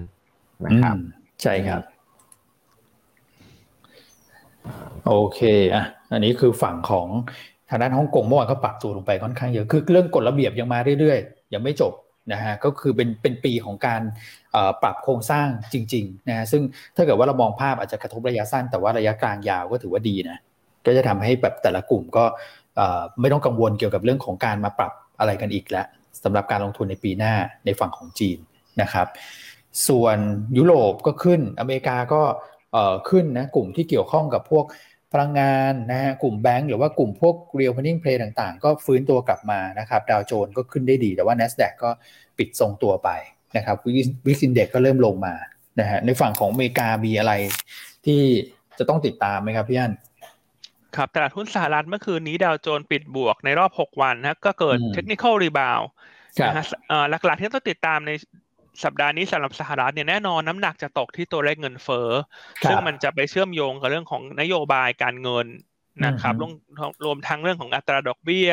นะครับ ใช่ครับ โอเคอะอันนี้คือฝั่งของทางด้านฮ่องกงเมื่อวานก็ปรับตัวลงไปค่อนข้างเยอะคือเรื่องกฎระเบียบยังมาเรื่อยๆ ยังไม่จบนะฮะก็คือเป็นเป็นปีของการปรับโครงสร้างจริงๆนะฮะซึ่งถ้าเกิดว่าเรามองภาพอาจจะกระทบระยะสั้นแต่ว่าระยะกลางยาวก็ถือว่าดีนะก็จะทำให้แบบแต่ละกลุ่มก็ไม่ต้องกังวลเกี่ยวกับเรื่องของการมาปรับ อะไรกันอีกแล้วสำหรับการลงทุนในปีหน้าในฝั่งของจีนนะครับ ส่วนยุโรปก็ขึ้นอเมริกาก็ขึ้นนะกลุ่มที่เกี่ยวข้องกับพวกพลังงานนะฮะกลุ่มแบงก์หรือว่ากลุ่มพวก real money play ต่างๆ ก็ฟื้นตัวกลับมานะครับดาวโจนก็ขึ้นได้ดี แต่ว่า NASDAQ ก็ปิดทรงตัวไปนะครับ VIX Index ก็เริ่มลงมานะฮะในฝั่งของอเมริกามีอะไรที่จะต้องติดตามไหมครับพี่อัน ครับตลาดหุ้นสหรัฐเมื่อคืนนี้ดาวโจนส์ปิดบวกในรอบ 6 วันนะก็เกิด technical rebound นะฮะหลักๆที่ต้องติดตามในสัปดาห์นี้สำหรับสหรัฐเนี่ยแน่นอนน้ำหนักจะตกที่ตัวเลขเงินเฟ้อซึ่งมันจะไปเชื่อมโยงกับเรื่องของนโยบายการเงินนะครับรวมรวมทั้งเรื่องของอัตราดอกเบี้ย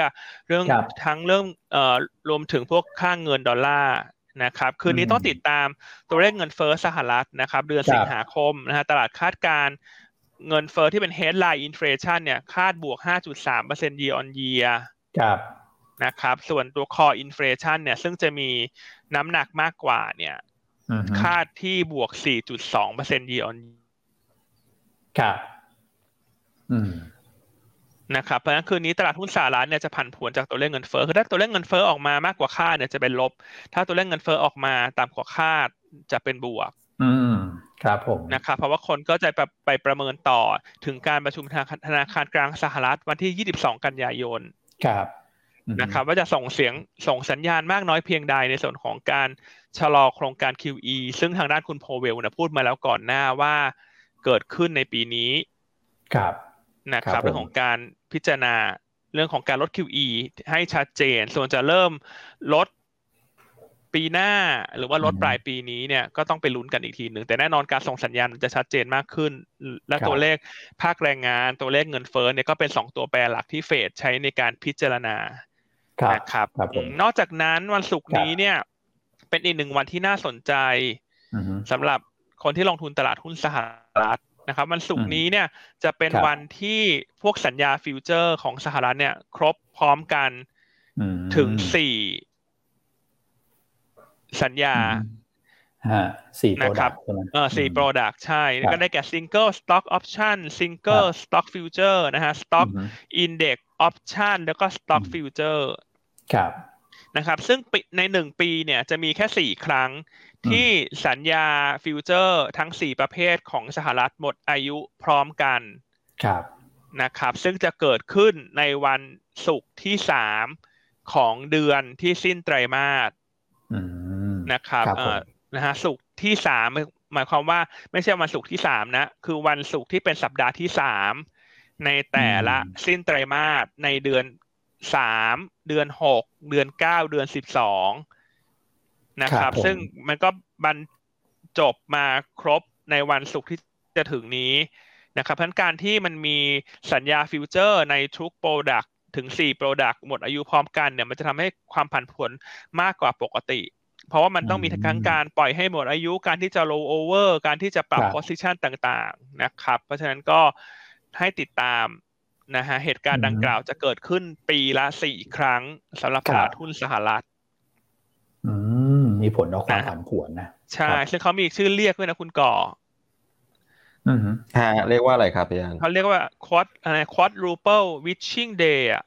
เรื่องทั้งเรื่องเอ่อรวมถึงพวกค่างเงินดอลลาร์นะครับคืนนี้ต้องติดตามตัวเลขเงินเฟ้อสหรัฐนะครับ เดือนสิงหาคมนะฮะตลาดคาดการ เงินเฟ้อที่เป็น headline inflation เนี่ยคาดบวก 5.3% year on year ครับนะครับ ส่วนตัว core inflation เนี่ย ซึ่งจะมีน้ำหนักมากกว่าเนี่ยคาดที่บวก 4.2% year on year ครับอืมนะครับ เพราะฉะนั้นคืนนี้ตลาดหุ้นสหรัฐเนี่ยจะผันผวนจากตัวเลขเงินเฟ้อ คือถ้าตัวเลขเงินเฟ้อออกมามากกว่าคาดเนี่ยจะเป็นลบ ถ้าตัวเลขเงินเฟ้อออกมาต่ำกว่าคาดจะเป็นบวก อืม ครับผมนะครับเพราะว่าคนก็จะไปไปประเมินต่อถึงการประชุมธนาคารกลางสหรัฐวันที่ 22 กันยายนครับนะครับว่าจะส่งเสียงส่งสัญญาณมากน้อยเพียงใดในส่วนของการชะลอโครงการ QE ซึ่งทางด้านคุณโพเวลนะพูดมาแล้วก่อนหน้าว่าเกิดขึ้นในปีนี้ครับนะครับเรื่องของการพิจารณาเรื่องของการลด QE ให้ชัดเจน ส่วนจะเริ่มลด ปีหน้าหรือว่าลดปลายปีนี้เนี่ยก็ต้องไปลุ้นกันอีกทีหนึ่งแต่แน่นอนการส่งสัญญาณจะชัดเจนมากขึ้น และตัวเลขภาคแรงงานตัวเลขเงินเฟ้อเนี่ยก็เป็นสองตัวแปรหลักที่เฟดใช้ในการพิจารณานะครับนอกจากนั้นวันศุกร์นี้เนี่ยเป็นอีกหนึ่งวันที่น่าสนใจสำหรับคนที่ลงทุนตลาดหุ้นสหรัฐนะครับวันศุกร์นี้เนี่ยจะเป็นวันที่พวกสัญญาฟิวเจอร์ของสหรัฐเนี่ย ครบพร้อมกันถึงสี่ สัญญาสี่นะครับเออสี่ product ใช่ ก็ได้แก่ single stock option single stock futures นะฮะ stock index option แล้วก็ stock futuresครับนะครับ ซึ่งในหนึ่งปีเนี่ยจะมีแค่สี่ครั้งที่สัญญาฟิวเจอร์ทั้งสี่ประเภทของสหรัฐหมดอายุพร้อมกันครับนะครับ ซึ่งจะเกิดขึ้นในวันศุกร์ที่สามของเดือนที่สิ้นไตรมาส นะครับเอ่อนะฮะศุกร์ที่สามหมายความว่าไม่ใช่วันศุกร์ที่สามนะ คือวันศุกร์ที่เป็นสัปดาห์ที่สามในแต่ละสิ้นไตรมาสในเดือนสามเดือนหกเดือนเก้าเดือนสิบสองนะครับ ซึ่งมันก็บรรจบมาครบในวันศุกร์ที่จะถึงนี้นะครับเพราะการที่มันมีสัญญาฟิวเจอร์ในทุก product ถึง4 Product หมดอายุพร้อมกันเนี่ยมันจะทำให้ความผันผวนมากกว่าปกติ เพราะว่ามันต้องมีทั้งการปล่อยให้หมดอายุการที่จะ roll over การที่จะปรับ position ต่างๆนะครับ เพราะฉะนั้นก็ให้ติดตามนะฮะเหตุการณ์ดังกล่าวจะเกิดขึ้นปีละสี่ครั้งสำหรับตลาดหุ้นสหรัฐอืมมีผลต่อความผันผวนนะ ใช่ซึ่งเขามีชื่อเรียกด้วยนะคุณก่ออืมฮะเรียกว่าอะไรครับพี่อันเขาเรียกว่า quad อะไร quadruple witching day อะ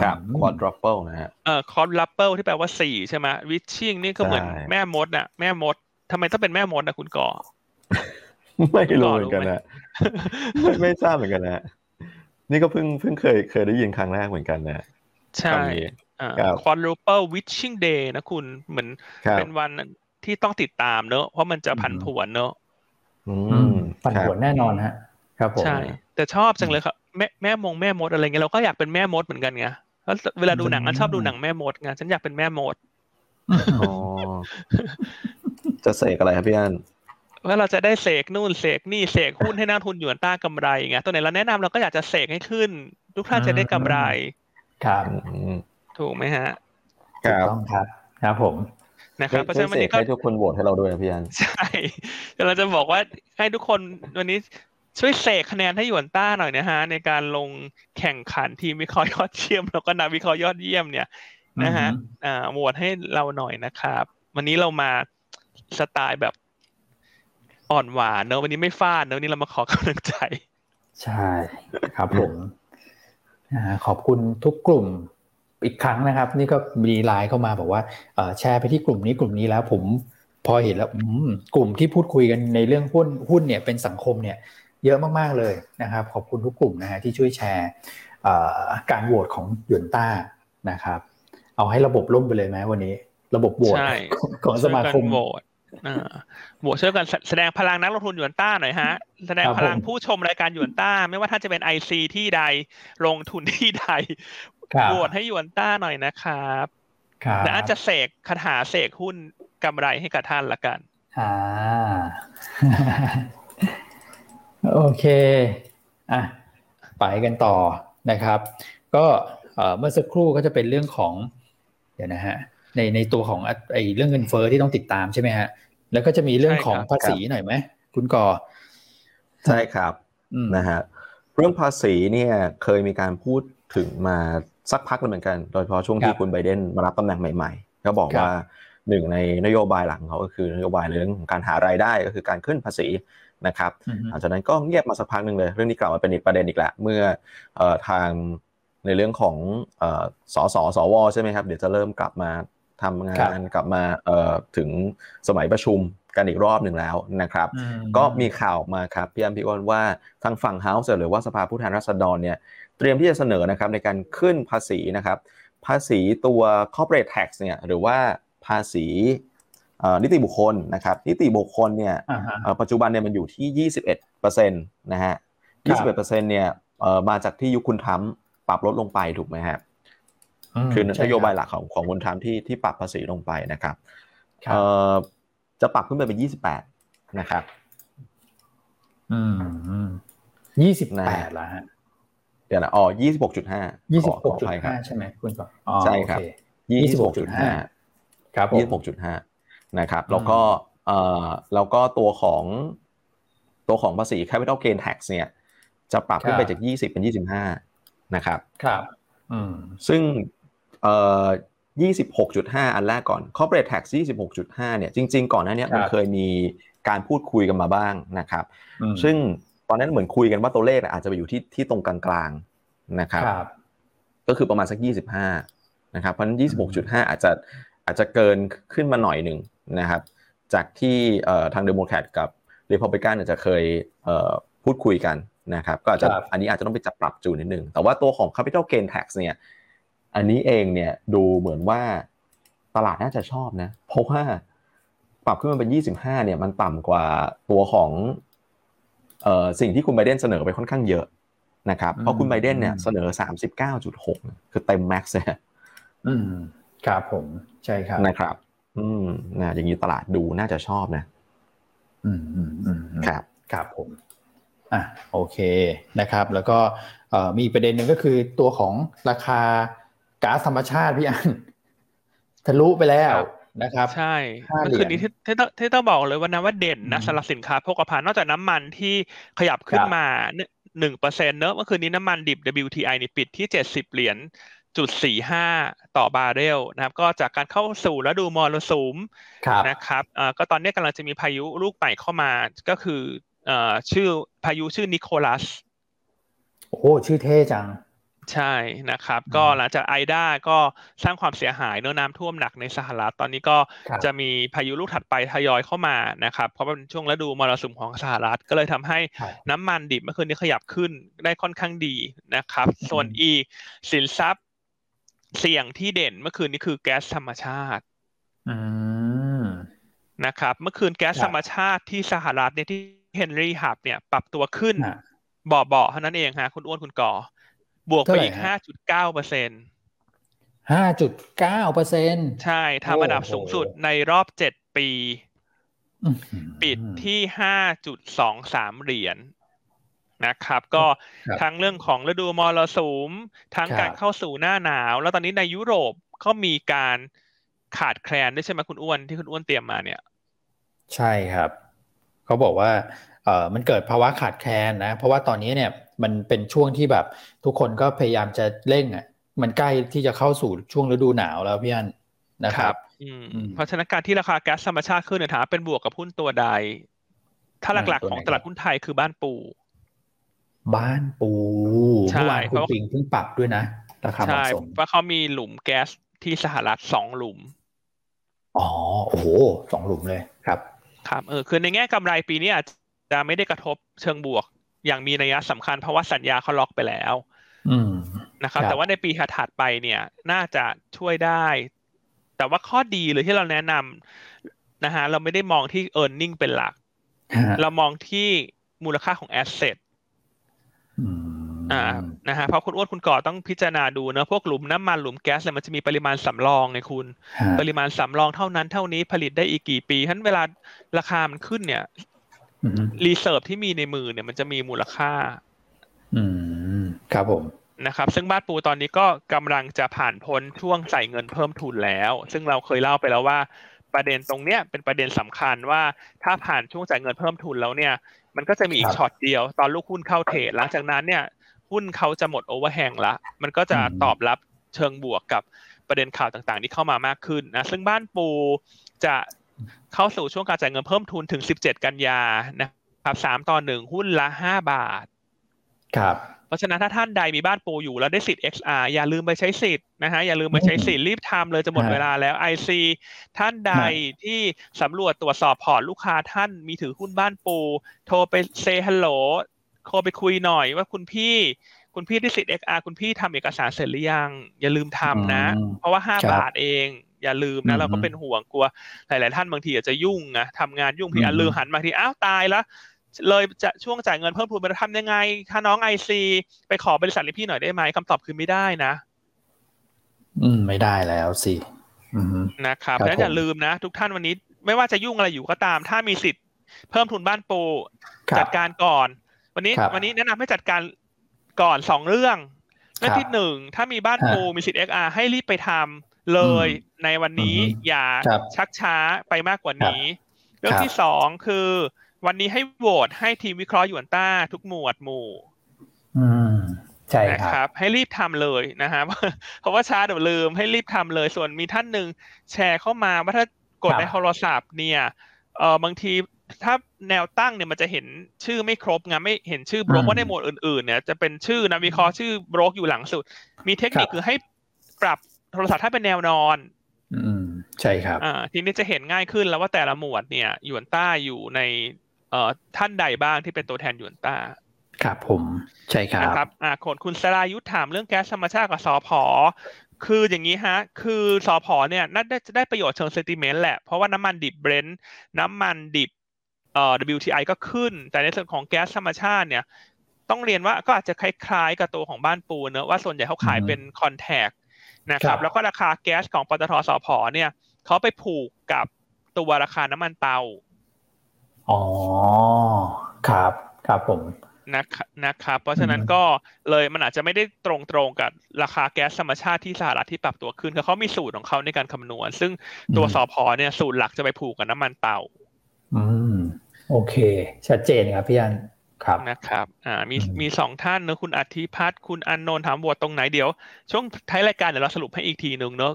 ครับ quadruple นะฮะเอ่อ quadruple ที่แปลว่าสี่ใช่ไหม witching นี่ก็เหมือนแม่มดอะ แม่มดทำไมต้องเป็นแม่มดอะคุณก่อ ไม่รู้เหมือนกันนะไม่ทราบเหมือนกันนะนี่ก็เพิ่งเพิ่งเคยเคยได้ยินครั้งแรกเหมือนกันนะใช่ควอนรูเปิลวิชชิ่งเดย์นะคุณเหมือนเป็นวันที่ต้องติดตามเนอะเพราะมันจะผันผวนเนอะผันผวนแน่นอนฮะ ครับผมใช่ แต่ชอบจังเลยครับ แม่แม่มงแม่มดอะไรเงี้ยเราก็อยากเป็นแม่มดเหมือนกันไงแล้วเวลาดูหนังก็ชอบดูหนังแม่มดไงฉันอยากเป็นแม่มดอ๋อจะเสกอะไรครับพี่อันว่าเราจะได้เสกนู่นเสกนี่เสกหุ้นให้นักทุนหยวนต้ากำไรไงตัวไหนเราแนะนำเราก็อยากจะเสกให้ขึ้น ทุกท่านจะได้กำไร ครับถูกไหมฮะครับต้องครับ ครับผมนะครับเพราะฉะนั้นวันนี้ก็ให้ทุกคนโหวตให้เราด้วยพี่อันใช่เราจะบอกว่าให้ทุกคนวันนี้ ช่วยเสกคะแนนให้หยวนต้าหน่อยนะฮะ ในการลงแข่งขันทีมวิเคราะห์ยอดเยี่ยม แล้วก็นักวิเคราะห์ยอดเยี่ยมเนี่ยนะฮะอ่าโหวตให้เราหน่อยนะครับ วันนี้เรามาสไตล์แบบอ่อนหวานเนอะวันนี้ไม่ฟาดเนอะวันนี้เรามาขอกำลังใจ ใช่ครับผมขอบคุณทุกกลุ่มอีกครั้งนะครับ นี่ก็มีไลน์เข้ามาบอกว่าแชร์ไปที่กลุ่มนี้กลุ่มนี้แล้วผมพอเห็นแล้วกลุ่มที่พูดคุยกันในเรื่องหุ้นหุ้นเนี่ยเป็นสังคมเนี่ย เยอะมากๆเลยนะครับ ขอบคุณทุกกลุ่มนะฮะที่ช่วยแชร์การโหวตของหยวนต้านะครับ เอาให้ระบบล่มไปเลยไหมวันนี้ ระบบโหวตของสมาคมโหวตโหวตช่วยกันแสดงพลังนักลงทุนหยวนต้าหน่อยฮะ แสดงพลังผู้ชมรายการหยวนต้า ไม่ว่าท่านจะเป็นไอซีที่ใดลงทุนที่ใดโหวตให้หยวนต้าหน่อยนะครับและอาจจะเสกคาถาเสกหุ้นกำไรให้กับท่านละกันอ่า โอเคอะไปกันต่อนะครับ ก็เมื่อสักครู่ก็จะเป็นเรื่องของเดี๋ยวนะฮะในในตัวของไอ้เรื่องเงินเฟอ้อที่ต้องติดตามใช่ไหมฮะแล้วก็จะมีเรื่องของภาษีหน่อยไหมคุณกอใช่ครับนะฮะเรื่องภาษีเนี่ยเคยมีการพูดถึงมาสักพักแล้วเหมือนกัน โดยเฉพาะช่วงที่คุณไบเดนมารับตำแหน่งใหม่ๆ ก็บอกว่าหนึ่งในนโยบายหลักของเขาก็คือนโยบายเรื่องของการหารายได้ก็คือการขึ้นภาษี นะครับหลังจากนั้นก็เงียบมาสักพักหนึ่งเลย เรื่องนี้กลับมาเป็นอีกประเด็นอีกแล้วเมื่อทางในเรื่องของสสสวใช่ไหมครับ เดี๋ยวจะเริ่มกลับมาทำงานกลับมาถึงสมัยประชุมกันอีกรอบหนึ่งแล้วนะครับ ก็มีข่าวมาครับพี่อัมพี่อ้นว่าทางฝั่งเฮาส์หรือว่าสภาผู้แทนราษฎรเนี่ยเตรียมที่จะเสนอนะครับในการขึ้นภาษีนะครับ ภาษีตัว corporate tax เนี่ยหรือว่าภาษี นิติบุคคลนะครับนิติบุคคลเนี่ยปัจจุบันเนี่ยมันอยู่ที่ 21%นะฮะ 21%เนี่ยมาจากที่ยุคคุณทำปรับลดลงไปถูกไหมครับคือนโยบายหลักของของคุณทำที่ที่ปรับภาษีลงไปนะครับจะปรับขึ้นไปเป็น 28 นะครับ อืมยี่สิบแปดละฮะเดี๋ยวนะอ๋อยี่สิบหกจุดห้ายี่สิบหกจุดห้าใช่ไหมคุณก่อนใช่ครับยี่สิบหกจุดห้าครับยี่สิบหกจุดห้า นะครับแล้วก็เอ่อแล้วก็ตัวของตัวของภาษี capital gain tax เนี่ยจะปรับขึ้นไปจากยี่สิบเป็นยี่สิบห้านะครับครับอืมซึ่งเอ่อยี่สิบหกจุดห้าอันแรกก่อน corporate tax ยี่สิบหกจุดห้าเนี่ยจริง ๆ ก่อนหน้านี้มันเคยมีการพูดคุยกันมาบ้างนะครับ ซึ่งตอนนั้นเหมือนคุยกันว่าตัวเลขอาจจะไปอยู่ที่ที่ตรงกลางๆนะครับก็คือประมาณสักยี่สิบห้านะครับเพราะฉะนั้นยี่สิบหกจุดห้าอาจจะอาจจะเกินขึ้นมาหน่อยหนึ่งนะครับจากที่ทางเดโมแครตกับรีพับลิกันจะเคยพูดคุยกันนะครับก็อาจจะอันนี้อาจจะต้องไปจับปรับจูนนิดนึง แต่ว่าตัวของ Capital Gain Tax เนี่ยอันนี้เองเนี่ยดูเหมือนว่าตลาดน่าจะชอบนะ เพราะว่าปรับขึ้นมาเป็น 25 เนี่ยมันต่ำกว่าตัวของเอ่อสิ่งที่คุณไบเดนเสนอไปค่อนข้างเยอะนะครับเพราะคุณไบเดนเนี่ยเสนอ 39.6 คือเต็มแม็กซ์เลยอืมครับผมใช่ครับนะครับ อืมนะอย่างนี้ตลาดดูน่าจะชอบนะ อืมอืมอืมครับครับผมอะโอเคนะครับ แล้วก็มีประเด็นหนึ่งก็คือตัวของราคาก๊าซธรรมชาติพี่อันทะลุไปแล้วนะครับ ใช่เมื่อคืนนี้ที่ที่ต้องที่ต้องบอกเลยว่านะว่าเด่นนะสำหรับสินค้าโภคภัณฑ์นอกจากน้ำมันที่ขยับขึ้นมาหนึ่งเปอร์เซ็นเนอะเมื่อคืนนี้น้ำมันดิบ WTI นี่ปิดที่เจ็ดสิบเหรียญ จุดสี่ห้าต่อบาร์เรลนะครับก็จากการเข้าสู่แล้วดูมรสุมนะครับอ่าก็ตอนนี้กำลังจะมีพายุลูกใหม่เข้ามาก็คืออ่าชื่อพายุชื่อนิโคลัสโอ้ชื่อเท่จัง ใช่นะครับ ก็หลังจากไอด้าก็สร้างความเสียหายเนื้อน้ำท่วมหนักในสหรัฐตอนนี้ก็จะมีพายุลูกถัดไปทยอยเข้ามานะครับ เพราะเป็นช่วงฤดูมรสุมของสหรัฐ ก็เลยทำให้น้ำมันดิบเมื่อคืนนี้ขยับขึ้นได้ค่อนข้างดีนะครับ ส่วนอีสินทรัพย์ เสี่ยงที่เด่นเมื่อคืนนี้คือแก๊สธรรมชาตินะครับ เมื่อคืนแก๊สธรรมชาติที่สหรัฐเนี่ยที่เฮนรี่ฮับเนี่ย ปรับตัวขึ้นเบาๆเท่านั้นเองฮะคุณอ้วนคุณก่อ บวกไปอีกห้าจุดเก้าเปอร์เซ็นห้าจุดเก้าเปอร์เซ็นใช่ทำอันดับสูงสุดในรอบเจ็ดปี ปิดที่ห้าจุดสองสามเหรียญ นะครับ ก็ทั้งเรื่องของฤดูมรสุมทั้งการเข้าสู่หน้าหนาว แล้วตอนนี้ในยุโรปก็มีการขาดแคลนด้วยใช่ไหมคุณอ้วนที่คุณอ้วนเตรียมมาเนี่ย ใช่ครับเขาบอกว่าเอ่อมันเกิดภาวะขาดแคลนนะ เพราะว่าตอนนี้เนี่ยมันเป็นช่วงที่แบบทุกคนก็พยายามจะเร่งอะมันใกล้ที่จะเข้าสู่ช่วงฤดูหนาวแล้วพี่อันนะครับเพราะฉะนั้นการที่ราคาแก๊สธรรมชาติขึ้นเนี่ยถามเป็นบวกกับหุ้นตัวใด ถ้าหลักๆของตลาดหุ้นไทยคือบ้านปู บ้านปูเมื่อวานคุณปิงเพิ่งปรับด้วยนะราคาเหมาะสมเพราะเขามีหลุมแก๊สที่สหรัฐสองหลุม อ๋อโอ้โหสองหลุมเลยครับ ครับเออคือในแง่กำไรปีนี้อาจจะไม่ได้กระทบเชิงบวก อย่างมีนัยสำคัญเพราะว่าสัญญาเขาล็อกไปแล้ว อืมนะครับ แต่ว่าในปีถัดไปเนี่ย น่าจะช่วยได้ แต่ว่าข้อดีเลยที่เราแนะนำนะฮะเราไม่ได้มองที่ e a r n i n g เป็นหลัก เรามองที่มูลค่าของแอสเซท อ่านะฮะเพราะคุณอ้วนคุณก่อต้องพิจารณาดูนะพวกหลุมน้ำมันหลุมแก๊สเนี่ยมันจะมีปริมาณสำรองไงคุณ ปริมาณสำรองเท่านั้นเท่านี้ผลิตได้อีกกี่ปีฉะนั้นเวลาราคามันขึ้นเนี่ย reserve ที่มีในมือเนี่ยมันจะมีมูลค่า อืมครับผมนะครับ ซึ่งบ้านปูตอนนี้ก็กำลังจะผ่านพ้นช่วงใส่เงินเพิ่มทุนแล้ว ซึ่งเราเคยเล่าไปแล้วว่าประเด็นตรงเนี้ยเป็นประเด็นสำคัญว่าถ้าผ่านช่วงจ่ายเงินเพิ่มทุนแล้วเนี่ย มันก็จะมีอีกช็อตเดียว ตอนลูกหุ้นเข้าเทรดหลังจากนั้นเนี่ย หุ้นเขาจะหมด overhang ละมันก็จะตอบรับเชิงบวกกับประเด็นข่าวต่างๆ ที่เข้ามามากขึ้นนะซึ่งบ้านปูจะเข้าสู่ช่วงการจ่ายเงินเพิ่มทุนถึง 17 กันยานะครับสามต่อหนึ่งหุ้นละ 5 บาท ครับ เพราะฉะนั้นถ้าท่านใดมีบ้านปูอยู่แล้วได้สิทธิ์ XR อย่าลืมไปใช้สิทธิ์นะฮะอย่าลืมไปใช้สิทธิ์รีบทำเลยจะหมดเวลาแล้ว IC ท่านใดที่สำรวจตรวจสอบพอร์ตลูกค้าท่านมีถือหุ้นบ้านปู โทรไปเซฮัลโหลโทรไปคุยหน่อยว่าคุณพี่คุณพี่ได้สิทธิ์ XR คุณพี่ทำเอกสารเสร็จหรือยัง อย่าลืมทำนะ เพราะว่าห้าบาทเองอย่าลืมนะเราก็เป็นห่วงกลัว หลาย ๆ ท่านบางทีอาจจะยุ่งนะทำงานยุ่งพี่อะลืมหันมาทีอ้าวตายแล้ว เลยจะช่วงจ่ายเงินเพิ่มทุนไปทำยังไง ถ้าน้องไอซีไปขอบริษัทนี้พี่หน่อยได้ไหมคำตอบคือไม่ได้นะ อืม ไม่ได้แล้วสินะครับแล้วอย่าลืมนะ ทุกท่านวันนี้ ไม่ว่าจะยุ่งอะไรอยู่ก็ตาม ถ้ามีสิทธิ์เพิ่มทุนบ้านปูจัดการก่อน วันนี้ วันนี้แนะนำให้จัดการก่อนสองเรื่องเรื่องที่หนึ่งถ้ามีบ้านปูมีสิทธิ์เอ็กอาให้รีบไปทำเลยในวันนี้อย่าชักช้าไปมากกว่านี้ เรื่องที่สองคือ วันนี้ให้โหวตให้ทีมวิเคราะห์ยวนต้าทุกหมวดหมู่ อืมใช่ครับ ให้รีบทำเลยนะครับเพราะว่าช้าเดี๋ยวลืมให้รีบทำเลย ส่วนมีท่านหนึ่งแชร์เข้ามาว่าถ้ากดในโทรศัพท์เนี่ยเออบางทีถ้าแนวตั้งเนี่ยมันจะเห็นชื่อไม่ครบไงไม่เห็นชื่อบล็อกว่าในหมวดอื่นๆ เนี่ยจะเป็นชื่อนักวิเคราะห์ชื่อบล็อกอยู่หลังสุด มีเทคนิคคือให้ปรับโทรศัพท์ถ้าเป็นแนวนอน อืมใช่ครับอ่าทีนี้จะเห็นง่ายขึ้นแล้วว่าแต่ละหมวดเนี่ยยวนต้าอยู่ใน เอ่อท่านใดบ้างที่เป็นตัวแทนหยวนต้าครับผมใช่ครับนะครับอ่าคนคุณสรายุทธถามเรื่องแก๊สธรรมชาติกับสอพอคืออย่างนี้ฮะ คือสอพอเนี่ยน่าจะได้ประโยชน์เชิง sentiment แหละ เพราะว่าน้ำมันดิบเบรนท์น้ำมันดิบเอ่อ WTI ก็ขึ้น แต่ในส่วนของแก๊สธรรมชาติเนี่ย ต้องเรียนว่าก็อาจจะคล้ายๆกับตัวของบ้านปูเนอะว่าส่วนใหญ่เขาขายเป็น contract นะครับ แล้วก็ราคาแก๊สของปตท.สผ.เนี่ยเขาไปผูกกับตัวราคาน้ำมันเตา อ๋อ ครับ ครับผมนะครับนะครับ เพราะฉะนั้นก็เลยมันอาจจะไม่ได้ตรงตรงกับราคาแก๊สธรรมชาติที่สหรัฐที่ปรับตัวขึ้นเขามีสูตรของเขาในการคำนวณ ซึ่งตัวสอพอเนี่ยสูตรหลักจะไปผูกกับน้ำมันเตาอืม โอเค ชัดเจนครับพี่อันครับนะครับ อ่า มี มีสองท่านเนอะคุณอธิพัฒน์คุณอันนนท์ถามบวตตรงไหนเดี๋ยว ช่วงท้ายรายการเดี๋ยวเราสรุปให้อีกทีหนึ่งเนอะ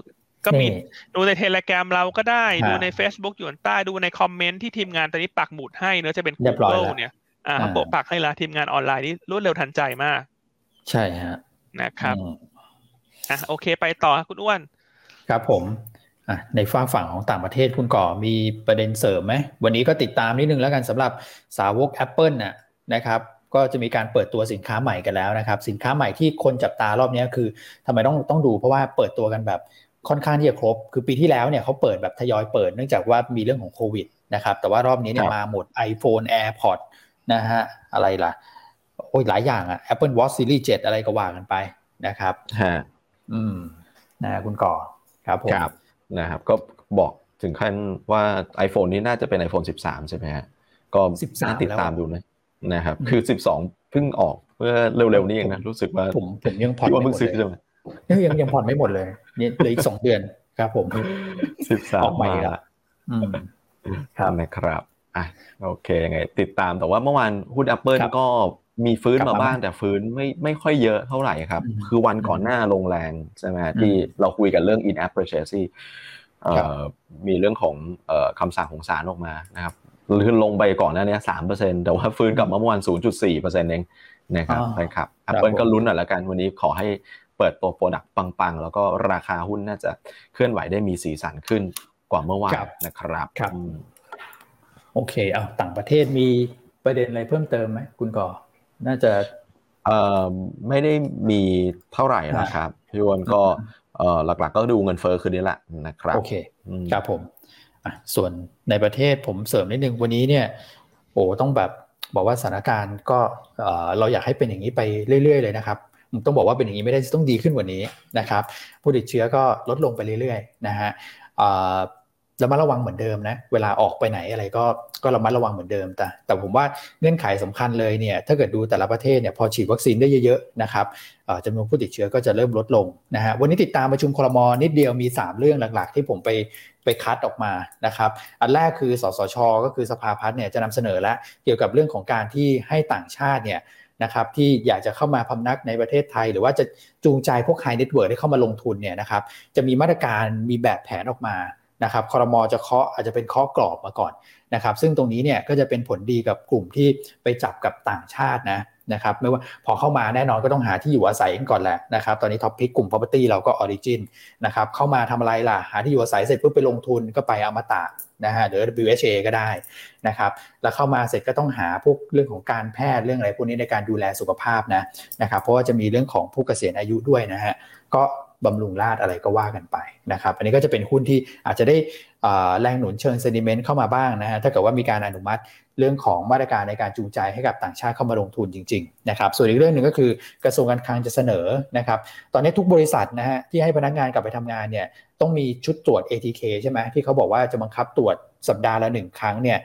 ก็มีดูในเทเลกรมเราก็ได้ดูใน Facebook อยู่ใต้ดูในคอมเมนต์ที่ทีมงานตอนนี้ปักหมุดให้เนื้อจะเป็น Google เนี่ยอ่าเขาปกปักให้ละทีมงานออนไลน์นี่รวดเร็วทันใจมาก ใช่ฮะนะครับอะโอเคไปต่อคุณอ้วน ครับผมอะในฝั่งฝั่งของต่างประเทศคุณก่อมีประเด็นเสริมไหมวันนี้ก็ติดตามนิดนึงแล้วกันสำหรับสาวก Apple น่ะนะครับก็จะมีการเปิดตัวสินค้าใหม่กันแล้วนะครับ สินค้าใหม่ที่คนจับตารอบนี้คือทำไมต้องต้องดูเพราะว่าเปิดตัวกันแบบ ค่อนข้างที่จะครบ คือปีที่แล้วเนี่ยเขาเปิดแบบทยอยเปิดเนื่องจากว่ามีเรื่องของโควิดนะครับ แต่ว่ารอบนี้เนี่ยมาหมด iPhone AirPods นะฮะ อะไรล่ะ โอ้ยหลายอย่างอะ Apple Watch Series 7 อะไรก็ว่ากันไปนะครับฮะอืมนะคุณก่อครับผมนะครับ ก็บอกถึงขั้นว่า iPhone นี้น่าจะเป็น iPhone 13 ใช่ไหมฮะ ก็น่าติดตามดูนะนะครับ คือ 12 เพิ่งออกเมื่อเร็วๆนี้เองนะ รู้สึกว่าผมผมยังผ่อนว่าเพิ่งซื้อใช่ไหม ยังยังผ่อนไม่หมดเลยนี่เหลืออีกสองเดือนครับผมสิบสามออกใหม่ละครับนะครับอะโอเคยังไง ติดตามแต่ว่าเมื่อวานหุ้น Apple ก็มีฟื้นมาบ้างแต่ฟื้นไม่ไม่ค่อยเยอะเท่าไหร่ครับ คือวันก่อนหน้าลงแรงใช่ไหมที่เราคุยกันเรื่อง in app purchase ที่มีเรื่องของคำสั่งของศาลออกมานะครับคือลงไปก่อนหน้านี้สามเปอร์เซ็นแต่ว่าฟื้นกลับมาเมื่อวานศูนย์จุดสี่เปอร์เซ็นต์เองนะครับแฟนคลับ Apple ก็ลุ้นหน่อยละกันวันนี้ขอให้ เปิดตัว product ปังๆ แล้วก็ราคาหุ้นน่าจะเคลื่อนไหวได้มีสีสันขึ้นกว่าเมื่อวานนะครับครับโอเคเอาต่างประเทศมีประเด็นอะไรเพิ่มเติมไหมคุณก่อน่าจะเอ่อไม่ได้มีเท่าไหร่นะครับพี่วอนก็เอ่อหลักๆ ก็ดูเงินเฟ้อคืนนี้แหละนะครับโอเคครับผมอะส่วนในประเทศผมเสริมนิดนึงวันนี้เนี่ยโอ้ต้องแบบบอกว่าสถานการณ์ก็เราอยากให้เป็นอย่างนี้ไปเรื่อย ๆ เลยนะครับ ต้องบอกว่าเป็นอย่างนี้ไม่ได้ต้องดีขึ้นกว่านี้นะครับ ผู้ติดเชื้อก็ลดลงไปเรื่อยๆนะฮะระมัดระวังเหมือนเดิมนะ เวลาออกไปไหนอะไรก็ก็ระมัดระวังเหมือนเดิม แต่แต่ผมว่าเงื่อนไขสำคัญเลยเนี่ย ถ้าเกิดดูแต่ละประเทศเนี่ยพอฉีดวัคซีนได้เยอะๆนะครับจำนวนผู้ติดเชื้อก็จะเริ่มลดลงนะฮะ วันนี้ติดตามประชุมครมนิดเดียวมี 3 เรื่องหลักๆ ที่ผมไปไปคัดออกมานะครับ อันแรกคือ สศช ก็คือสภาพัฒน์เนี่ยจะนำเสนอแล้วเกี่ยวกับเรื่องของการที่ให้ต่างชาติเนี่ย นะครับที่อยากจะเข้ามาพำนักในประเทศไทย หรือว่าจะจูงใจพวก high net worth ให้เข้ามาลงทุนเนี่ยนะครับจะมีมาตรการมีแบบแผนออกมานะครับคอรมอจะเคาะอาจจะเป็นเคาะกรอบมาก่อนนะครับซึ่งตรงนี้เนี่ยก็จะเป็นผลดีกับกลุ่มที่ไปจับกับต่างชาตินะ นะครับไม่ว่าพอเข้ามาแน่นอนก็ต้องหาที่อยู่อาศัยก่อนแหละนะครับตอนนี้ท็อปพิกกลุ่ม property เราก็ origin นะครับเข้ามาทำอะไรล่ะ หาที่อยู่อาศัยเสร็จปุ๊บไปลงทุนก็ไปอมตะนะฮะหรือ WHA ก็ได้นะครับแล้วเข้ามาเสร็จก็ต้องหาพวกเรื่องของการแพทย์เรื่องอะไรพวกนี้ในการดูแลสุขภาพนะนะครับเพราะว่าจะมีเรื่องของผู้เกษียณอายุด้วยนะฮะก็ บำรุงราดอะไรก็ว่ากันไปนะครับ อันนี้ก็จะเป็นหุ้นที่อาจจะได้แรงหนุนเชิงเซนิเมนต์เข้ามาบ้างนะฮะถ้าเกิดว่ามีการอนุมัติเรื่องของมาตรการในการจูงใจให้กับต่างชาติเข้ามาลงทุนจริงๆนะครับส่วนอีกเรื่องหนึ่งก็คือกระทรวงการคลังจะเสนอนะครับตอนนี้ทุกบริษัทนะฮะที่ให้พนักงานกลับไปทำงานเนี่ยต้องมีชุดตรวจ ATK ใช่ไหมที่เขาบอกว่าจะบังคับตรวจสัปดาห์ละหนึ่งครั้งเนี่ย